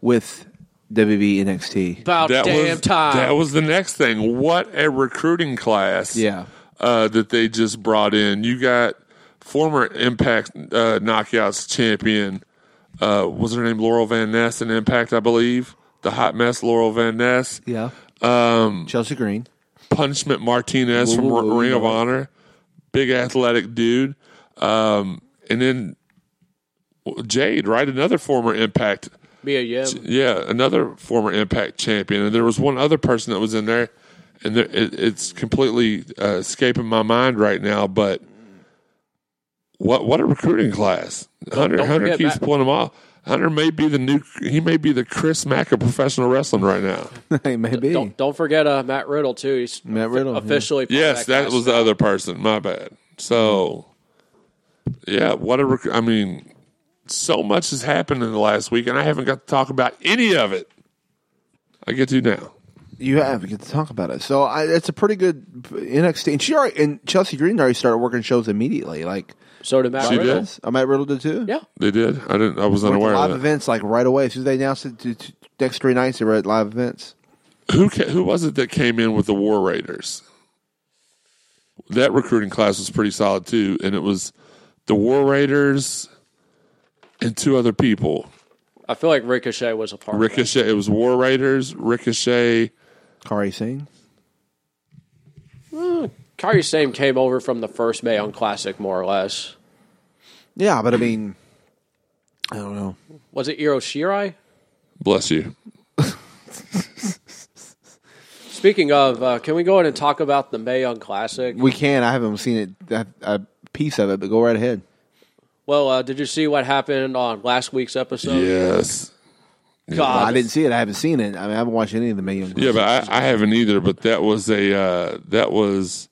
with WB NXT. About that damn was, time. That was the next thing. What a recruiting class! Yeah. uh, that they just brought in. You got former Impact uh, Knockouts champion. Uh, was her name Laurel Van Ness in Impact? I believe the hot mess Laurel Van Ness. Yeah. Um, Chelsea Green. Punishment Martinez from Woo, woo, woo, Ring you of. Honor, big athletic dude, um, and then Jade, right? Another former Impact Mia Yim. yeah, another former Impact champion, and there was one other person that was in there, and there, it, it's completely uh, escaping my mind right now. But what what a recruiting class! Hunter don't Hunter forget keeps Matt- pulling them off. Hunter may be the new. He may be the Chris Mack of professional wrestling right now. (laughs) hey, maybe. Don't don't forget uh, Matt Riddle too. He's Matt Riddle, officially. part of yes, that cast was the other person. My bad. So, yeah, whatever. Rec- I mean, so much has happened in the last week, and I haven't got to talk about any of it. I get to now. You have get to talk about it. So I, it's a pretty good NXT. And she already and Chelsea Green already started working shows immediately. Like So did Matt She Riddle. did? I Matt Riddle did too. Yeah. They did. I didn't. I was unaware live of that. events like right away. As soon as they announced it, to, to next three nights they were at live events. Who ca- who was it that came in with the War Raiders? That recruiting class was pretty solid too, and it was the War Raiders and two other people. I feel like Ricochet was a part. of that. Ricochet. It was War Raiders, Ricochet. Kairi Sane. Kairi Sane came over from the first Mae Young Classic, more or less. Yeah, but I mean, I don't know. Was it Io Shirai? Bless you. Speaking of, uh, can we go ahead and talk about the Mae Young Classic? We can. I haven't seen it that a piece of it, but go right ahead. Well, uh, did you see what happened on last week's episode? Yes. God, I didn't see it. I haven't seen it. I mean, I haven't watched any of the million. Yeah, but I, I haven't either. But that was a uh, that was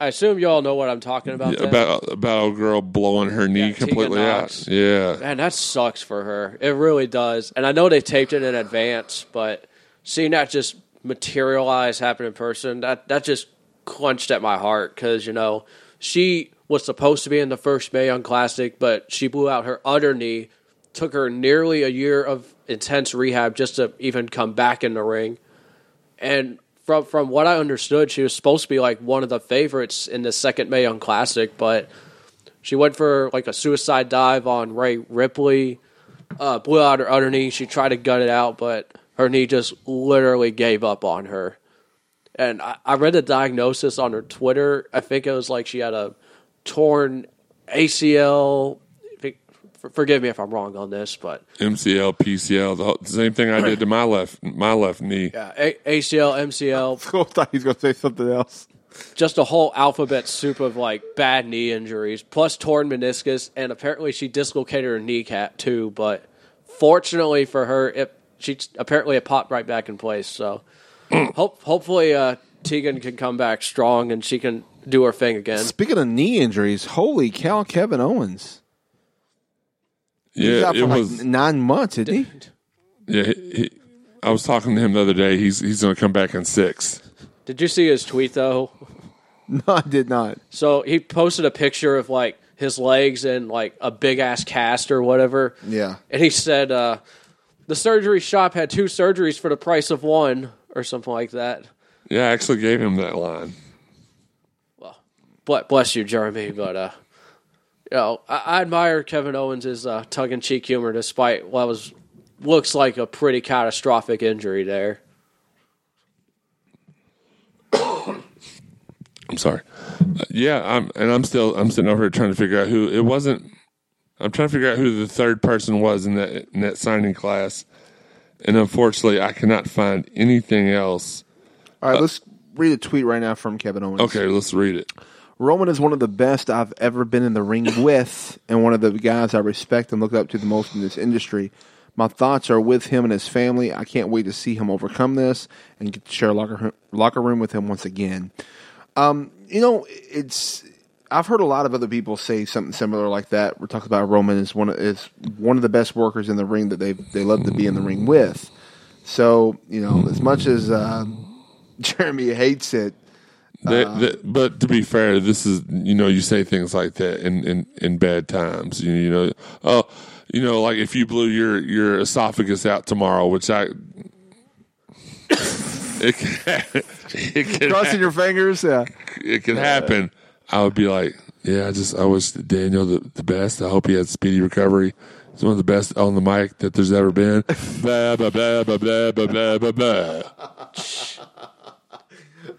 I assume you all know what I'm talking about. then? about about a girl blowing her knee Yeah, Tegan completely Nox. out. Yeah, Man, that sucks for her. It really does. And I know they taped it in advance, but seeing that just materialize happen in person, that that just clenched at my heart because you know she was supposed to be in the first Mae Young Classic, but she blew out her other knee. Took her nearly a year of intense rehab just to even come back in the ring. And from from what I understood, she was supposed to be like one of the favorites in the second Mae Young Classic, but she went for like a suicide dive on Rhea Ripley, uh, blew out her other knee. She tried to gut it out, but her knee just literally gave up on her. And I, I read the diagnosis on her Twitter. I think it was like she had a torn ACL. I think- for- Forgive me if I'm wrong on this, but MCL, PCL, the, whole, the same thing I did to my left my left knee. yeah, a- ACL, MCL, (laughs) I thought he was going to say something else. just a whole alphabet soup of like bad knee injuries, plus torn meniscus, and apparently she dislocated her kneecap too. But fortunately for her, it she apparently it popped right back in place. So (clears throat) hope hopefully uh, Tegan can come back strong and she can do our thing again. Speaking of knee injuries, holy cow, Kevin Owens. He's Yeah, out it for like was. nine months, isn't he? Yeah, he, he, I was talking to him the other day. He's he's going to come back in six. Did you see his tweet though? (laughs) No, I did not. So he posted a picture of like his legs in like a big ass cast or whatever. Yeah. And he said, uh, the surgery shop had two surgeries for the price of one, or something like that. Yeah, I actually gave him that line. But bless you, Jeremy. But uh, you know, I, I admire Kevin Owens' uh, tongue in cheek humor, despite what was looks like a pretty catastrophic injury there. (coughs) I'm sorry. Uh, yeah, I'm and I'm still I'm sitting over here trying to figure out who it wasn't. I'm trying to figure out who the third person was in that in that signing class, and unfortunately, I cannot find anything else. All right, let's read a tweet right now from Kevin Owens. Okay, let's read it. Roman is one of the best I've ever been in the ring (laughs) with, and one of the guys I respect and look up to the most in this industry. My thoughts are with him and his family. I can't wait to see him overcome this and get to share a locker locker room with him once again. Um, you know, it's I've heard a lot of other people say something similar like that. We're talking about Roman is one of, is one of the best workers in the ring that they they love to be in the ring with. So you know, as much as uh, (laughs) Jeremy hates it, They- um, they- but to be fair, this is you know you say things like that in in, in bad times. You, you know, oh, you know, like if you blew your your esophagus out tomorrow, which I. (laughs) It can, (laughs) it can crossing your fingers, yeah. it can happen. I would be like, yeah, I just I wish Daniel the, the best. I hope he has speedy recovery. He's one of the best on the mic that there's ever been. blah blah blah blah blah blah blah blah blah.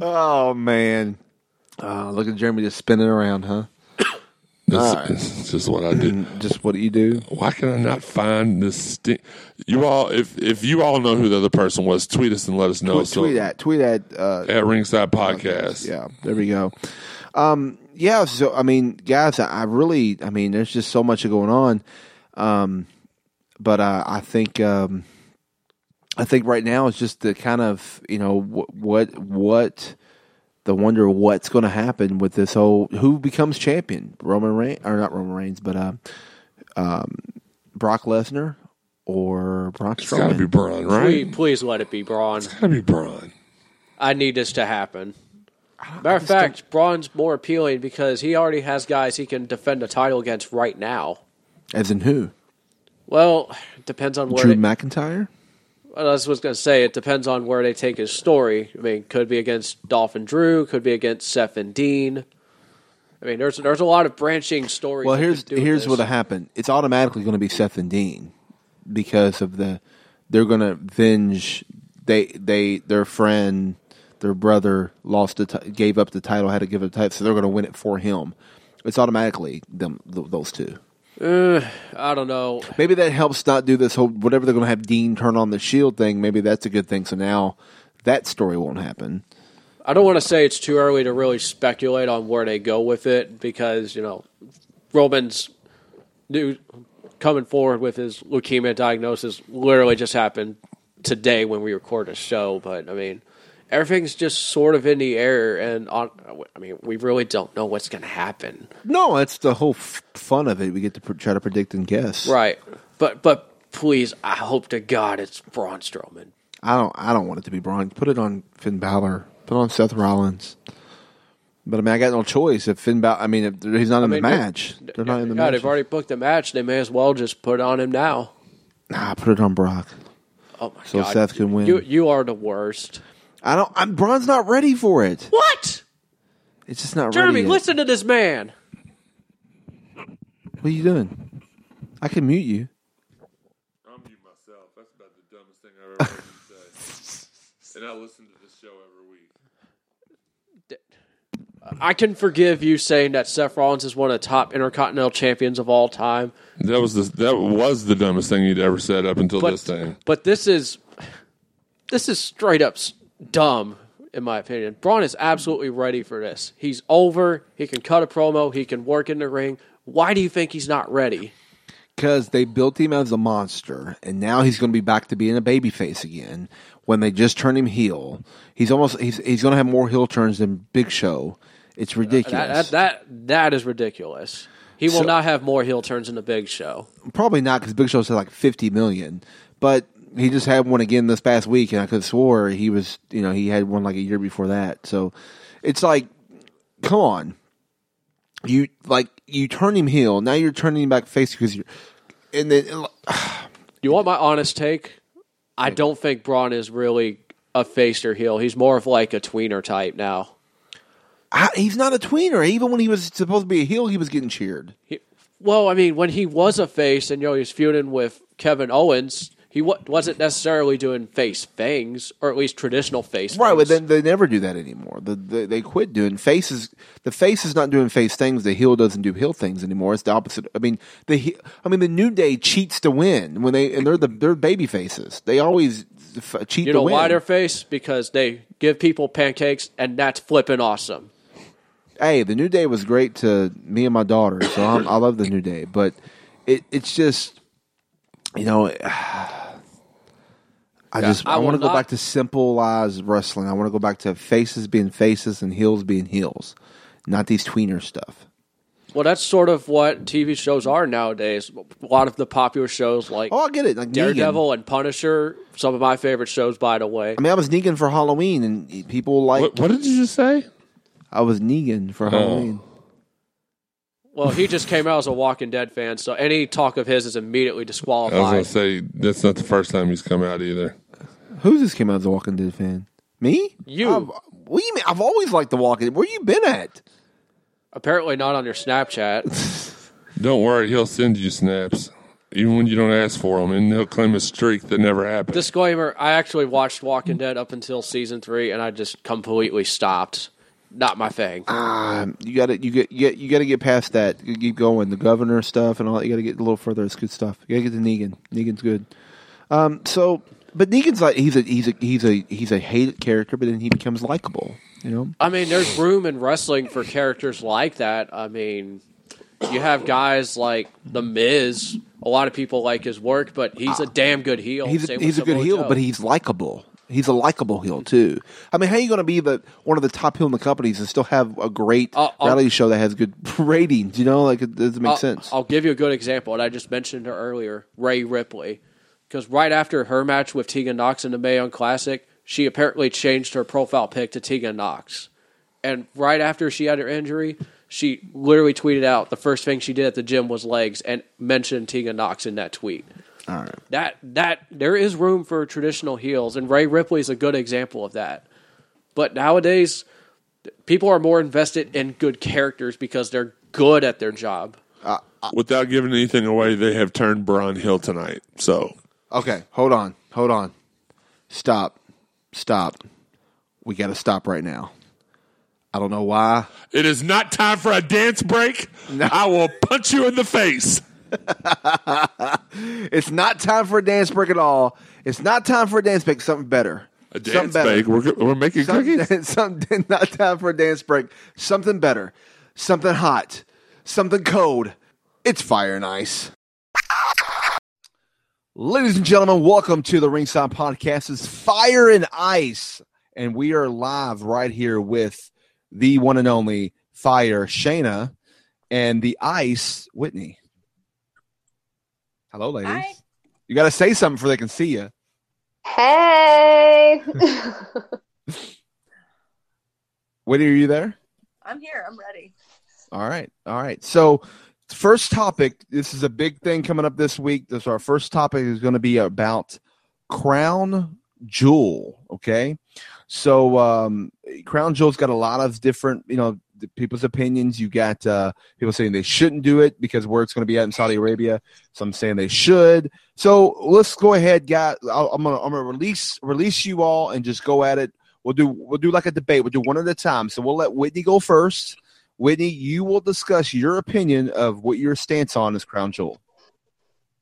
Oh man, uh, look at Jeremy just spinning around, huh? That's, All right. that's just what I do. Just what do you do? Why can I not find this? Sti- you all, if if you all know who the other person was, tweet us and let us know. tweet, tweet at tweet at uh, at Ringside Podcast. Yeah, there we go. Um, yeah, so I mean, guys, I, I really, I mean, there's just so much going on. Um, but uh, I think, um, I think right now it's just the kind of you know what what, what the wonder what's going to happen with this whole who becomes champion, Roman Reigns or not Roman Reigns, but uh, um, Brock Lesnar or Brock Braun It's got to be Braun, right? Please, please let it be Braun. It's got to be Braun. I need this to happen. Matter of fact, Braun's more appealing because he already has guys he can defend the title against right now. As in who? Well, depends on where Drew they, McIntyre. I was going to say it depends on where they take his story. I mean, could be against Dolph and Drew, could be against Seth and Dean. I mean, there's there's a lot of branching stories. Well, here's could do with here's this. what happened. It's automatically going to be Seth and Dean because of the they're going to venge they they their friend their brother lost the ti- gave up the title had to give it a title so they're going to win it for him. It's automatically them th- those two. Uh, I don't know. Maybe that helps not do this whole whatever they're going to have Dean turn on the shield thing. Maybe that's a good thing. So now that story won't happen. I don't want to say it's too early to really speculate on where they go with it because you know Roman's new coming forward with his leukemia diagnosis literally just happened today when we record a show. But I mean, everything's just sort of in the air, and on, I mean, we really don't know what's going to happen. No, that's the whole f- fun of it. We get to pr- try to predict and guess. Right. But but please, I hope to God it's Braun Strowman. I don't. I don't want it to be Braun. Put it on Finn Balor. Put it on Seth Rollins. But I mean, I got no choice. If Finn Balor, I mean, if he's not in mean, the match. They're not in the God, match. they've already booked the match. They may as well just put it on him now. Nah, put it on Brock. Oh my god. So God. Seth can win. You you are the worst. I don't. I'm, Braun's not ready for it. What? It's just not Jeremy, ready. yet. listen to this man. What are you doing? I can mute you. I'll mute myself. That's about the dumbest thing I've ever heard you say. (laughs) And I listen to this show every week. I can forgive you saying that Seth Rollins is one of the top Intercontinental champions of all time, That was the that was the dumbest thing you'd ever said up until but this thing. but this is this is straight up s- dumb in my opinion. Braun is absolutely ready for this. He's over. He can cut a promo. He can work in the ring. Why do you think he's not ready? Because they built him as a monster, and now he's going to be back to being a babyface again. When they just turn him heel, he's almost he's he's going to have more heel turns than Big Show. It's uh, ridiculous. That, that that that is ridiculous. He will So- not have more heel turns in the Big Show. Probably not because Big Show's had like fifty million, but he just had one again this past week, and I could have swore he was you know he had one like a year before that. So it's like, come on, you like you turn him heel now you're turning him back face because you're and then (sighs) You want my honest take? I don't think Braun is really a face or heel. He's more of like a tweener type now. I, he's not a tweener. Even when he was supposed to be a heel, he was getting cheered. He, well, I mean, when he was a face and you know he was feuding with Kevin Owens, he wa- wasn't necessarily doing face things, or at least traditional face. Right, but then they never do that anymore. The, the, they quit doing faces. The face is not doing face things. The heel doesn't do heel things anymore. It's the opposite. I mean, the he- I mean, the New Day cheats to win when they and they're the they're baby faces. They always f- cheat you to know win. why they're face? Because they give people pancakes, and that's flipping awesome. hey, the New Day was great to me and my daughter, so I'm, I love the New Day. But it, it's just, you know, I just I I, want to go not- back to simple simplified wrestling. I want to go back to faces being faces and heels being heels, not these tweener stuff. Well, that's sort of what TV shows are nowadays. A lot of the popular shows like Oh, I get it. Like Negan. Daredevil and Punisher, some of my favorite shows, by the way. I mean, I was Negan for Halloween, and people like What, what did you just say? I was Negan for oh. Halloween. Well, he just came out as a Walking Dead fan, so any talk of his is immediately disqualified. I was disqualified. going to say that's not the first time he's come out either. Who's just came out as a Walking Dead fan? Me? You. I've, what do you mean? I've always liked the Walking Dead. Where you been at? Apparently not on your Snapchat. (laughs) Don't worry, he'll send you snaps even when you don't ask for them, and he'll claim a streak that never happened. Disclaimer: I actually watched Walking Dead up until season three, and I just completely stopped. Not my thing. Um, you got to you get you get you got to get past that. You keep going. The governor stuff and all. that. You got to get a little further. It's good stuff. You got to get to Negan. Negan's good. Um, so, but Negan's like he's a he's a he's a he's a hated character, but then he becomes likable. You know. I mean, there's room in wrestling for characters like that. I mean, you have guys like The Miz. A lot of people like his work, but he's a damn good heel. He's a, he's a good heel, Joe. but he's likable. He's a likable heel too. I mean, how are you going to be the one of the top heel in the companies and still have a great I'll- reality show that has good (laughs) ratings? You know, like it doesn't make I'll, sense. I'll give you a good example, and I just mentioned her earlier, Rhea Ripley. Because right after her match with Tegan Nox in the Mae Young Classic, she apparently changed her profile pic to Tegan Nox. And right after she had her injury, she literally tweeted out the first thing she did at the gym was legs and mentioned Tegan Nox in that tweet. all right. That that there is room for traditional heels, and Rhea Ripley is a good example of that. But nowadays, people are more invested in good characters because they're good at their job. Uh, uh, Without giving anything away, they have turned Braun Hill tonight. So Okay, hold on, hold on. Stop, stop. We got to stop right now. I don't know why. it is not time for a dance break. I will punch you in the face. (laughs) It's not time for a dance break at all. It's not time for a dance break. Something better. A Something dance better. break. We're, we're making cookies. Something, (laughs) something not time for a dance break. Something better. Something hot. Something cold. It's fire and ice. Ladies and gentlemen, welcome to the Ringside Podcast. It's Fire and Ice, and we are live right here with the one and only Fire Shanna and the Ice Whitney. Hello, ladies. Hi. You got to say something before they can see you. Hey. (laughs) Whitney, are you there? I'm here. I'm ready. All right. All right. So, first topic this is a big thing coming up this week. This our first topic is going to be about Crown Jewel. Okay. So, um, Crown Jewel's got a lot of different, you know, people's opinions. You got uh, people saying they shouldn't do it because where it's going to be at in Saudi Arabia. Some saying they should. So let's go ahead, guys. I'll, I'm gonna I'm gonna release release you all and just go at it. We'll do we'll do like a debate. We'll do one at a time. So we'll let Whitney go first. Whitney, you will discuss your opinion of what your stance on is Crown Jewel.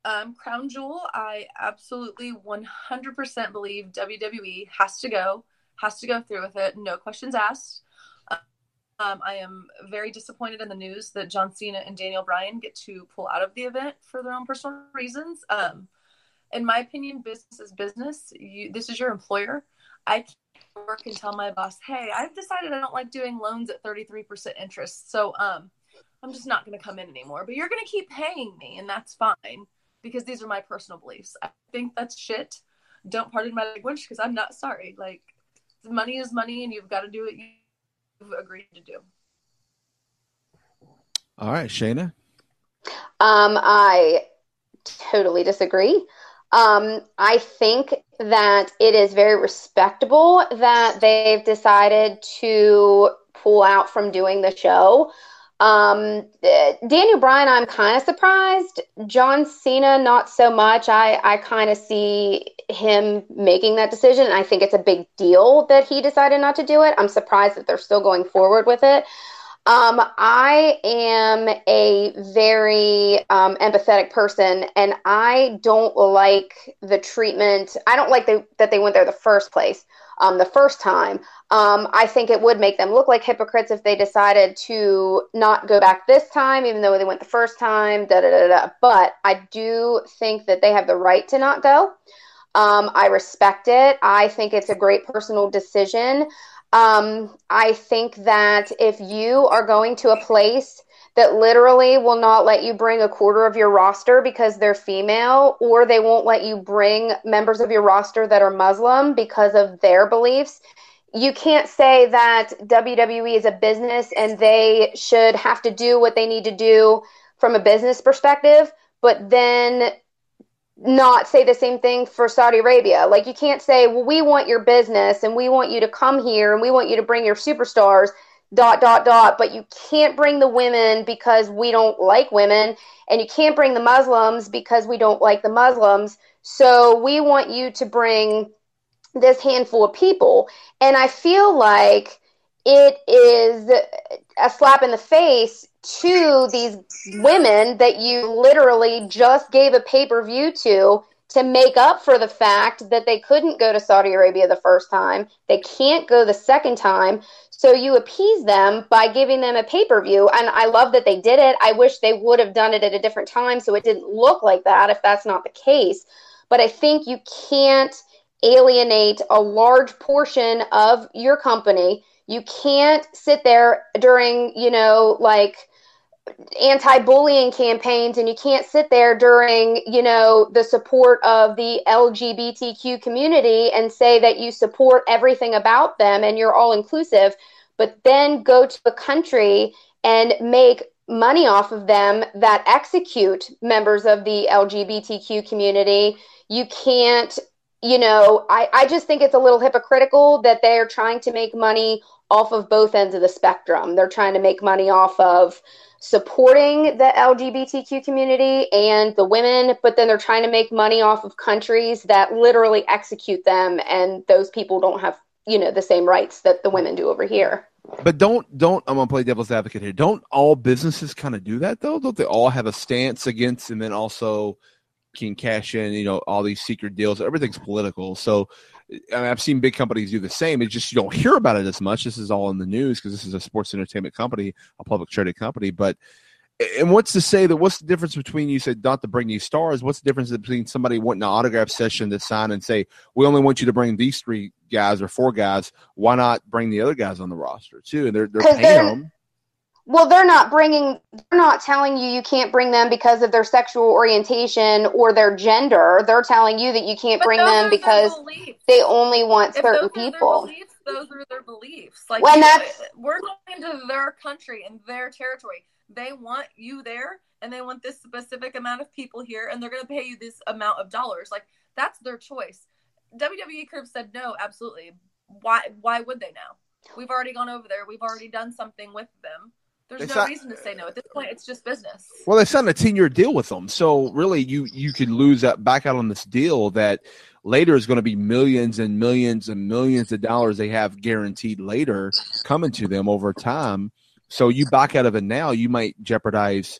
Um, Crown Jewel, I absolutely 100% believe WWE has to go, has to go through with it. No questions asked. Um, I am very disappointed in the news that John Cena and Daniel Bryan get to pull out of the event for their own personal reasons. Um, in my opinion, business is business. You, this is your employer. I work and tell my boss, "Hey, I've decided I don't like doing loans at 33% interest, so um, I'm just not going to come in anymore. But you're going to keep paying me, and that's fine because these are my personal beliefs. I think that's shit. Don't pardon my language because I'm not sorry. Like, money is money, and you've got to do what you've agreed to do. All right, Shanna. Um, I totally disagree. Um, I think that it is very respectable that they've decided to pull out from doing the show. Um, Daniel Bryan, I'm kind of surprised. John Cena, not so much. I, I kind of see him making that decision. And I think it's a big deal that he decided not to do it. I'm surprised that they're still going forward with it. Um, I am a very um, empathetic person, and I don't like the treatment. I don't like the, that they went there the first place, um, the first time. Um, I think it would make them look like hypocrites if they decided to not go back this time, even though they went the first time. Da da da da. But I do think that they have the right to not go. Um, I respect it. I think it's a great personal decision. Um, I think that if you are going to a place that literally will not let you bring a quarter of your roster because they're female, or they won't let you bring members of your roster that are Muslim because of their beliefs, you can't say that WWE is a business and they should have to do what they need to do from a business perspective, but then not say the same thing for Saudi Arabia. Like you can't say, "Well, we want your business and we want you to come here and we want you to bring your superstars." dot dot dot but you can't bring the women because we don't like women and you can't bring the muslims because we don't like the muslims so we want you to bring this handful of people and i feel like it is a slap in the face to these women that you literally just gave a pay per view to to make up for the fact that they couldn't go to Saudi Arabia the first time. They can't go the second time. So you appease them by giving them a pay per view. And I love that they did it. I wish they would have done it at a different time so it didn't look like that if that's not the case. But I think you can't alienate a large portion of your company. You can't sit there during, you know, like anti-bullying campaigns and you can't sit there during you know the support of the lgbtq community and say that you support everything about them and you're all inclusive but then go to a country and make money off of them that execute members of the lgbtq community. You can't you know i, I just think it's a little hypocritical that they're trying to make money off of both ends of the spectrum. They're trying to make money off of supporting the LGBTQ community and the women, but then they're trying to make money off of countries that literally execute them, and those people don't have you know the same rights that the women do over here. But don't don't I'm gonna play devil's advocate here. Don't all businesses kind of do that though? Don't they all have a stance against and then also can cash in, you know, all these secret deals. Everything's political. So I mean, I've seen big companies do the same. It's just you don't hear about it as much. This is all in the news because this is a sports entertainment company, a public traded company. But and what's to say that what's the difference between you said not to bring these stars? What's the difference between somebody wanting an autograph session to sign and say we only want you to bring these three guys or four guys? Why not bring the other guys on the roster too? And they're they're paying them. Well, they're not bringing, they're not telling you you can't bring them because of their sexual orientation or their gender. They're telling you that you can't But bring them because they only want If certain those are people. Their beliefs, those are their beliefs. Like when that's- we're going to their country and their territory. They want you there, and they want this specific amount of people here, and they're going to pay you this amount of dollars. Like that's their choice. WWE could have said no, absolutely. Why? Why would they now? We've already gone over there. We've already done something with them. There's They no said- reason to say no at this point. It's just business. Well, they signed a ten-year deal with them, so really, you you could lose that back out on this deal that later is going to be millions and millions and millions of dollars they have guaranteed later coming to them over time. So you back out of it now, you might jeopardize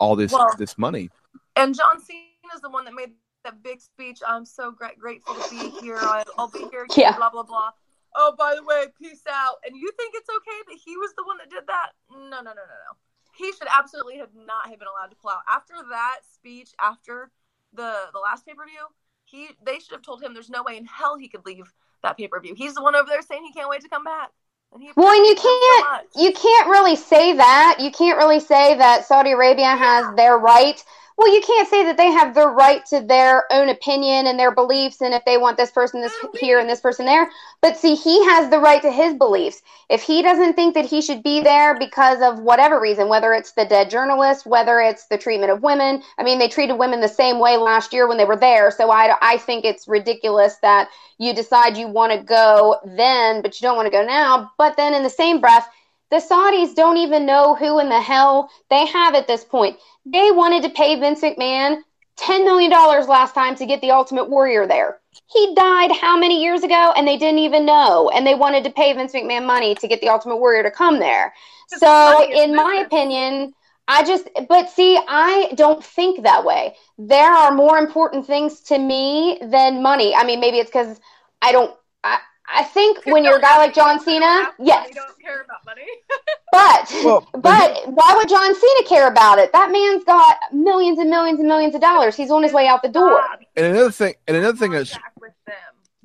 all this Well- this money. And John Cena is the one that made that big speech. I'm so gra- grateful to be here. I- I'll be here. Yeah. Blah blah blah. Oh, by the way, peace out. And you think it's okay that he was the one that did that? No, no, no, no, no. He should absolutely have not have been allowed to pull out after that speech. After the the last pay per view, he they should have told him there's no way in hell he could leave that pay per view. He's the one over there saying he can't wait to come back. And Well, and you so can't much. you can't really say that. You can't really say that Saudi Arabia has their right. Well, you can't say that they have the right to their own opinion and their beliefs, and if they want this person this here and this person there. But see, he has the right to his beliefs. If he doesn't think that he should be there because of whatever reason, whether it's the dead journalist, whether it's the treatment of women. I mean, they treated women the same way last year when they were there. So I, I think it's ridiculous that you decide you want to go then, but you don't want to go now. But then in the same breath, the Saudis don't even know who in the hell they have at this point. They wanted to pay Vince McMahon $10 million last time to get the Ultimate Warrior there. He died how many years ago and they didn't even know. And they wanted to pay Vince McMahon money to get the Ultimate Warrior to come there. So, in my opinion, I just, but see, I don't think that way. There are more important things to me than money. I mean, maybe it's because I don't, I, I think when you're a guy like John Cena, yes. You don't care about money. (laughs) But Well, but why would John Cena care about it? That man's got millions and millions and millions of dollars. He's on his way out the door. And another thing, and another thing that's Contract with them.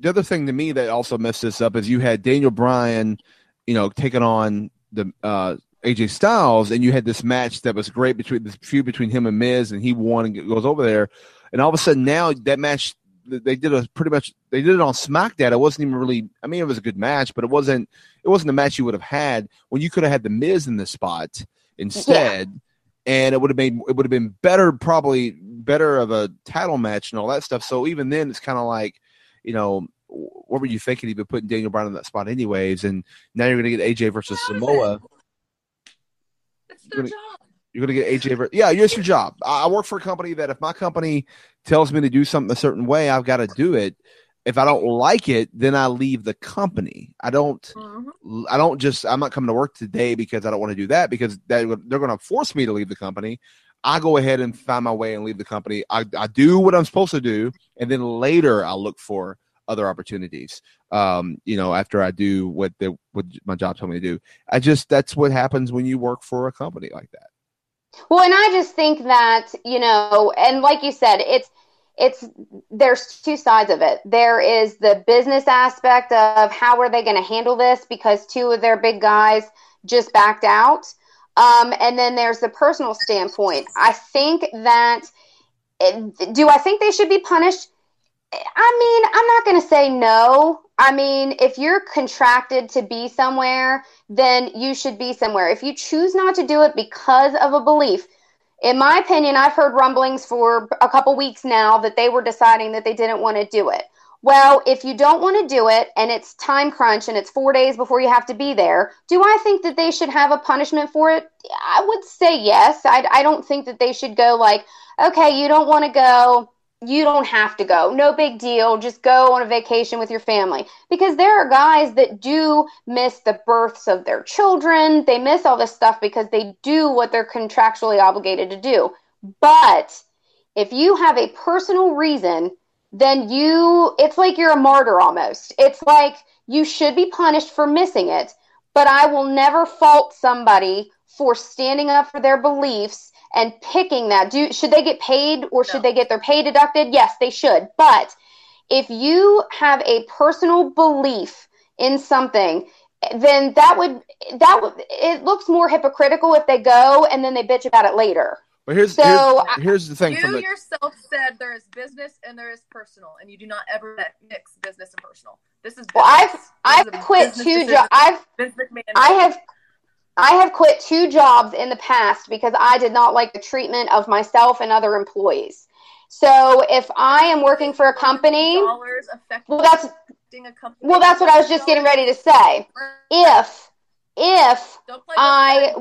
the other thing to me that also messed this up is you had Daniel Bryan, you know, taking on the uh, AJ Styles, and you had this match that was great between this feud between him and Miz, and he won and goes over there, and all of a sudden now that match they did a pretty much they did it on SmackDown. It wasn't even really. I mean, it was a good match, but it wasn't. It wasn't the match you would have had when you could have had the Miz in the spot instead, and it would have made it would have been better, probably better of a title match and all that stuff. So even then, it's kind of like, you know, what were you thinking? Even putting Daniel Bryan in that spot, anyways, and now you're going to get AJ versus Samoa. It's their Gonna- job. You're going to get AJ. Ver- yeah, it's your job. I I work for a company that if my company tells me to do something a certain way, I've got to do it. If I don't like it, then I leave the company. I don't. Mhm. I don't just. I'm not coming to work today because I don't want to do that because they, they're going to force me to leave the company. I go ahead and find my way and leave the company. I, I do what I'm supposed to do, and then later I'll look for other opportunities. Um, you know, after I do what the what my job told me to do. I just that's what happens when you work for a company like that. Well, and I just think that, you know, and like you said, it's it's there's two sides of it. There is the business aspect of how are they going to handle this because two of their big guys just backed out. Um, and then there's the personal standpoint. I think that do I think they should be punished? I mean, I'm not going to say no. I mean, if you're contracted to be somewhere, then you should be somewhere. If you choose not to do it because of a belief, in my opinion, I've heard rumblings for a couple weeks now that they were deciding that they didn't want to do it. Well, if you don't want to do it and it's time crunch and it's four days before you have to be there, do I think that they should have a punishment for it? I would say yes. I, I don't think that they should go like, okay, you don't want to go you don't have to go. No big deal. Just go on a vacation with your family. Because there are guys that do miss the births of their children. They miss all this stuff because they do what they're contractually obligated to do. But if you have a personal reason, then you, it's like you're a martyr almost. It's like you should be punished for missing it. But I will never fault somebody for standing up for their beliefs and picking that. Do should they get paid or should they get their pay deducted? Yes they should. But if you have a personal belief in something then that would that would it looks more hypocritical if they go and then they bitch about it later. But here's So, here's, here's the thing You from the yourself said there is business and there is personal, and you do not ever mix business and personal. This is well i've business. i've is quit two jobs i've Vince I have I have quit two jobs in the past because I did not like the treatment of myself and other employees. So if I am working for a company, well that's a company. well that's what I was just getting ready to say. If if I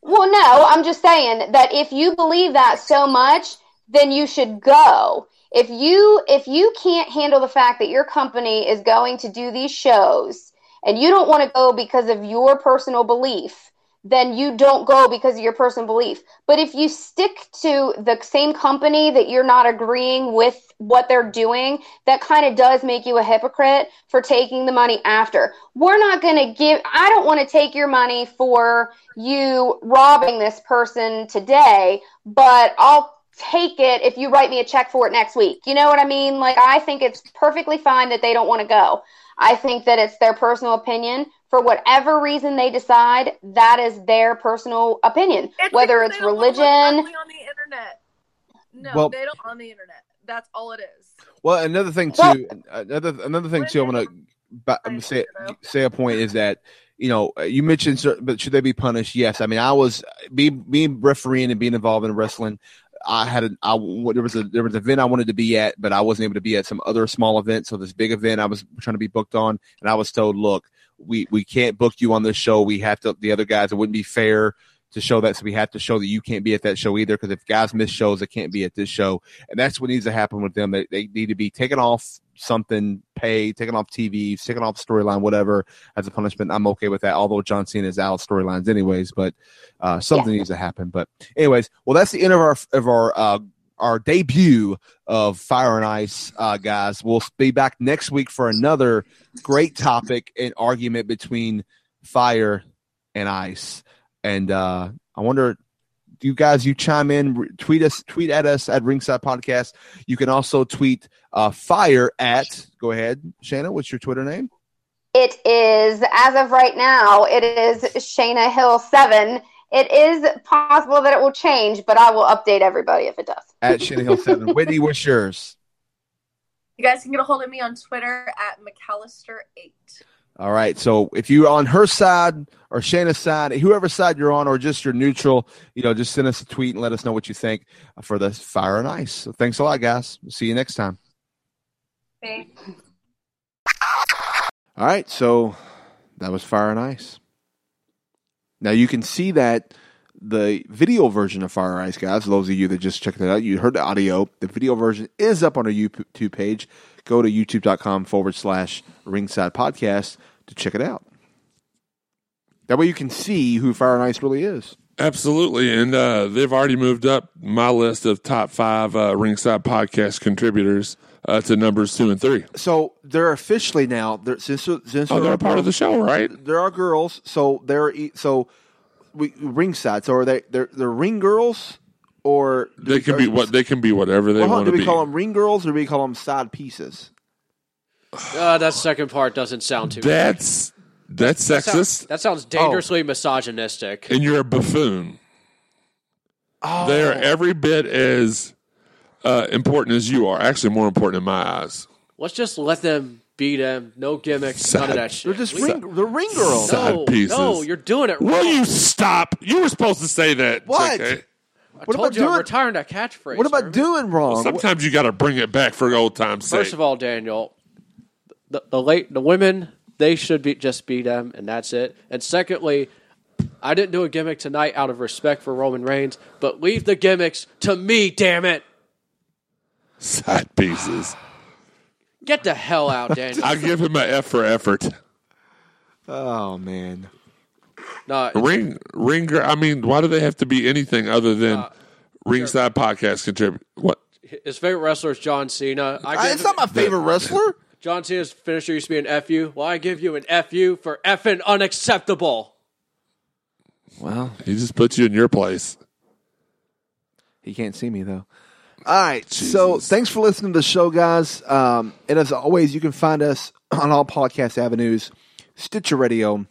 well no, I'm just saying that if you believe that so much, then you should go. If you if you can't handle the fact that your company is going to do these shows and you don't want to go because of your personal belief, then you don't go because of your personal belief. But if you stick to the same company that you're not agreeing with what they're doing, that kind of does make you a hypocrite for taking the money after. We're not going to give, I don't want to take your money for you robbing this person today, but I'll take it if you write me a check for it next week. You know what I mean? Like, I think it's perfectly fine that they don't want to go. I think that it's their personal opinion. For whatever reason they decide, that is their personal opinion. It's Whether it's they don't wanna look religion, ugly on the internet. No, Well- they don't on the internet. That's all it is. Well, another thing Well- too, another another thing too. I'm gonna ba- I say don't know. say a point is that you know you mentioned, but should they be punished? Yes. I mean, I was being being refereeing and being involved in wrestling. I had a I, there was a there was an event I wanted to be at, but I wasn't able to be at some other small event. So this big event I was trying to be booked on, and I was told, look, we we can't book you on this show. We have to the other guys. It wouldn't be fair to show that. So we have to show that you can't be at that show either. Because if guys miss shows, they can't be at this show, and that's what needs to happen with them. They, they need to be taken off something, paid, taken off TV, taken off storyline, whatever as a punishment. I'm okay with that. Although John Cena is out of storylines anyways, but uh, something needs to happen. But anyways, well, that's the end of our of our. Uh, our debut of Fire and Ice, uh, guys. We'll be back next week for another great topic and argument between Fire and Ice. And uh, I wonder, you guys, you chime in, tweet us, tweet at us at Ringside Podcast. You can also tweet uh, Fire at. Go ahead, Shanna. What's your Twitter name? It is, as of right now, it is Shanna Hill 7. It is possible that it will change, but I will update everybody if it does. At Shanna Hill Seven. (laughs) Whitney, what's yours? You guys can get a hold of me on Twitter at McCallister8. All right. So if you're on her side or Shanna's side, whoever side you're on, or just you're neutral, you know, just send us a tweet and let us know what you think for the Fire and Ice. So thanks a lot, guys. See you next time. Thanks. All right, so that was Fire and Ice. Now you can see that the video version of Fire Ice, guys. Those of you that just checked it out, you heard the audio. The video version is up on our YouTube page. Go to youtube.com forward slash ringside podcast to check it out. That way you can see who Fire and Ice really is. Absolutely, and uh, they've already moved up my list of top five uh, ringside podcast contributors uh, to numbers two and three. So they're officially now. They're, since since Oh, they're a part of the show, right? There are girls, so they're so we ringside. So are they? They're they're ring girls, or They can be you- what they can be whatever they Well, hold on, want do we call them ring girls or do we call them side pieces? (sighs) Uh, that second part doesn't sound too. That's that's That sounds, sexist, that sounds dangerously misogynistic. and you're a buffoon. Oh, They are every bit as uh, important as you are. Actually, more important in my eyes. Let's just let them be them. No gimmicks. None of that shit. they're just We- ring. They're ring girls. Side no, pieces. no, you're doing it wrong. Will you stop? You were supposed to say that. What? JK. I What told about you I'm doing- retiring that catchphrase. What about Herman. doing wrong? Sometimes you got to bring it back for old time's sake. First of all, Daniel, the, the late the women they should be just be them, and that's it. And secondly, I didn't do a gimmick tonight out of respect for Roman Reigns, but leave the gimmicks to me. Damn it! side pieces. Get the hell out, (laughs) Daniel. I give him an F for effort. oh man, no, Ring ring. I mean, why do they have to be anything other than Uh, ringside podcast contribute? What? his favorite wrestler is John Cena. I I- give it's him- not my favorite wrestler. John Cena's finisher used to be an FU. Well, I give you an FU for effing unacceptable. Well, He just puts you in your place. he can't see me though. All right, so thanks for listening to the show, guys. Um, and as always, you can find us on all podcast avenues: Stitcher Radio,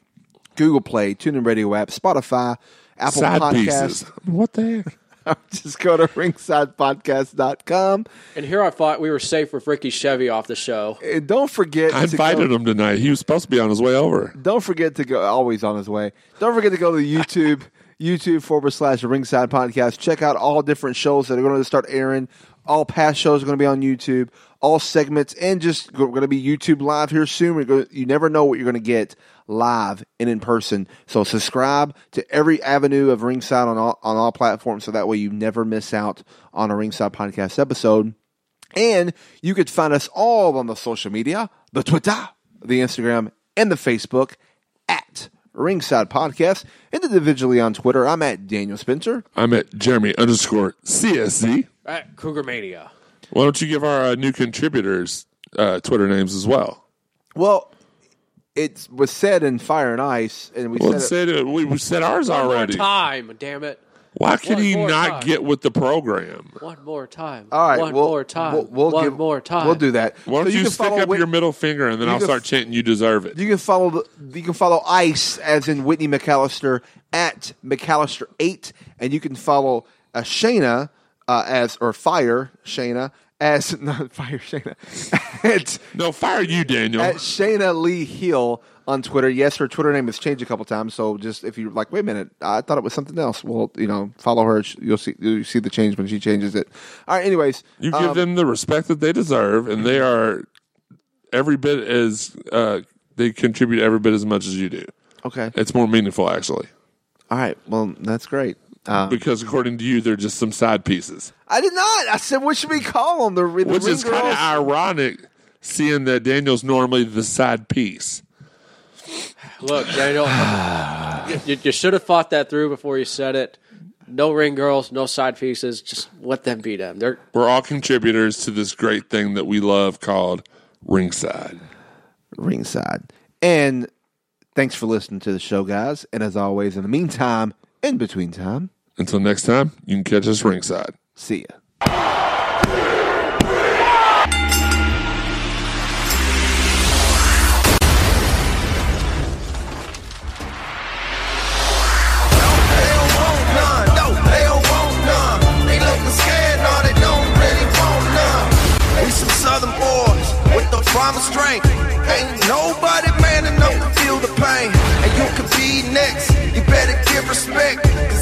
Google Play, TuneIn Radio app, Spotify, Apple Side Podcasts. pieces. What the heck? (laughs) Just go to ringsidepodcast.com. And here I thought we were safe with Ricky Chevy off the show. And don't forget I to invited go, him tonight. He was supposed to be on his way over. Don't forget to go always on his way. Don't forget to go to (laughs) YouTube, YouTube forward slash ringside podcast. Check out all different shows that are going to start airing. All past shows are going to be on YouTube. All segments and just we're going to be YouTube live here soon. Going you never know what you're going to get live and in person. So subscribe to every avenue of Ringside on all, on all platforms, so that way you never miss out on a Ringside podcast episode. And you could find us all on the social media, the Twitter, the Instagram, and the Facebook Ringside Podcast. And individually on Twitter, I'm at Daniel Spencer. I'm at Jeremy underscore CSC. At Cougar Mania. Why don't you give our uh, new contributors uh, Twitter names as well? Well, it was said in Fire and Ice, and we Well, said said it, we, we said ours One more already. time, damn it. Why can One he more not time. get with the program? One more time. All right, One we'll- more time. we'll- we'll One give- more time. We'll do that. Why don't So you, can stick follow up Whit- your middle finger and then I'll can start f- chanting you deserve it. You can follow the, you can follow Ice as in Whitney McCallister at McCallister eight, and you can follow uh, Shanna uh, as or Fire Shanna as (laughs) not fire Shanna. (laughs) At, no, fire you, Daniel. At Shanna Lee Hill on Twitter. Yes, her Twitter name has changed a couple times. So just if you're like, wait a minute, I thought it was something else. Well, you know, follow her. You'll see you'll see the change when she changes it. All right. Anyways, You um, give them the respect that they deserve, and they are every bit as uh, they contribute every bit as much as you do. Okay. It's more meaningful, actually, All right. Well, that's great. Um, because according to you, they're just some side pieces, I did not. I said, what should we call them? The, the which is kind of ironic, seeing that Daniel's normally the side piece. Look, Daniel, (sighs) you, you should have thought that through before you said it. No ring girls, no side pieces. Just let them be them. They're We're all contributors to this great thing that we love called ringside. ringside. And thanks for listening to the show, guys. And as always, in the meantime, in between time, Until next time, you can catch us ringside. see ya. The pain. And you could be next. You better give respect.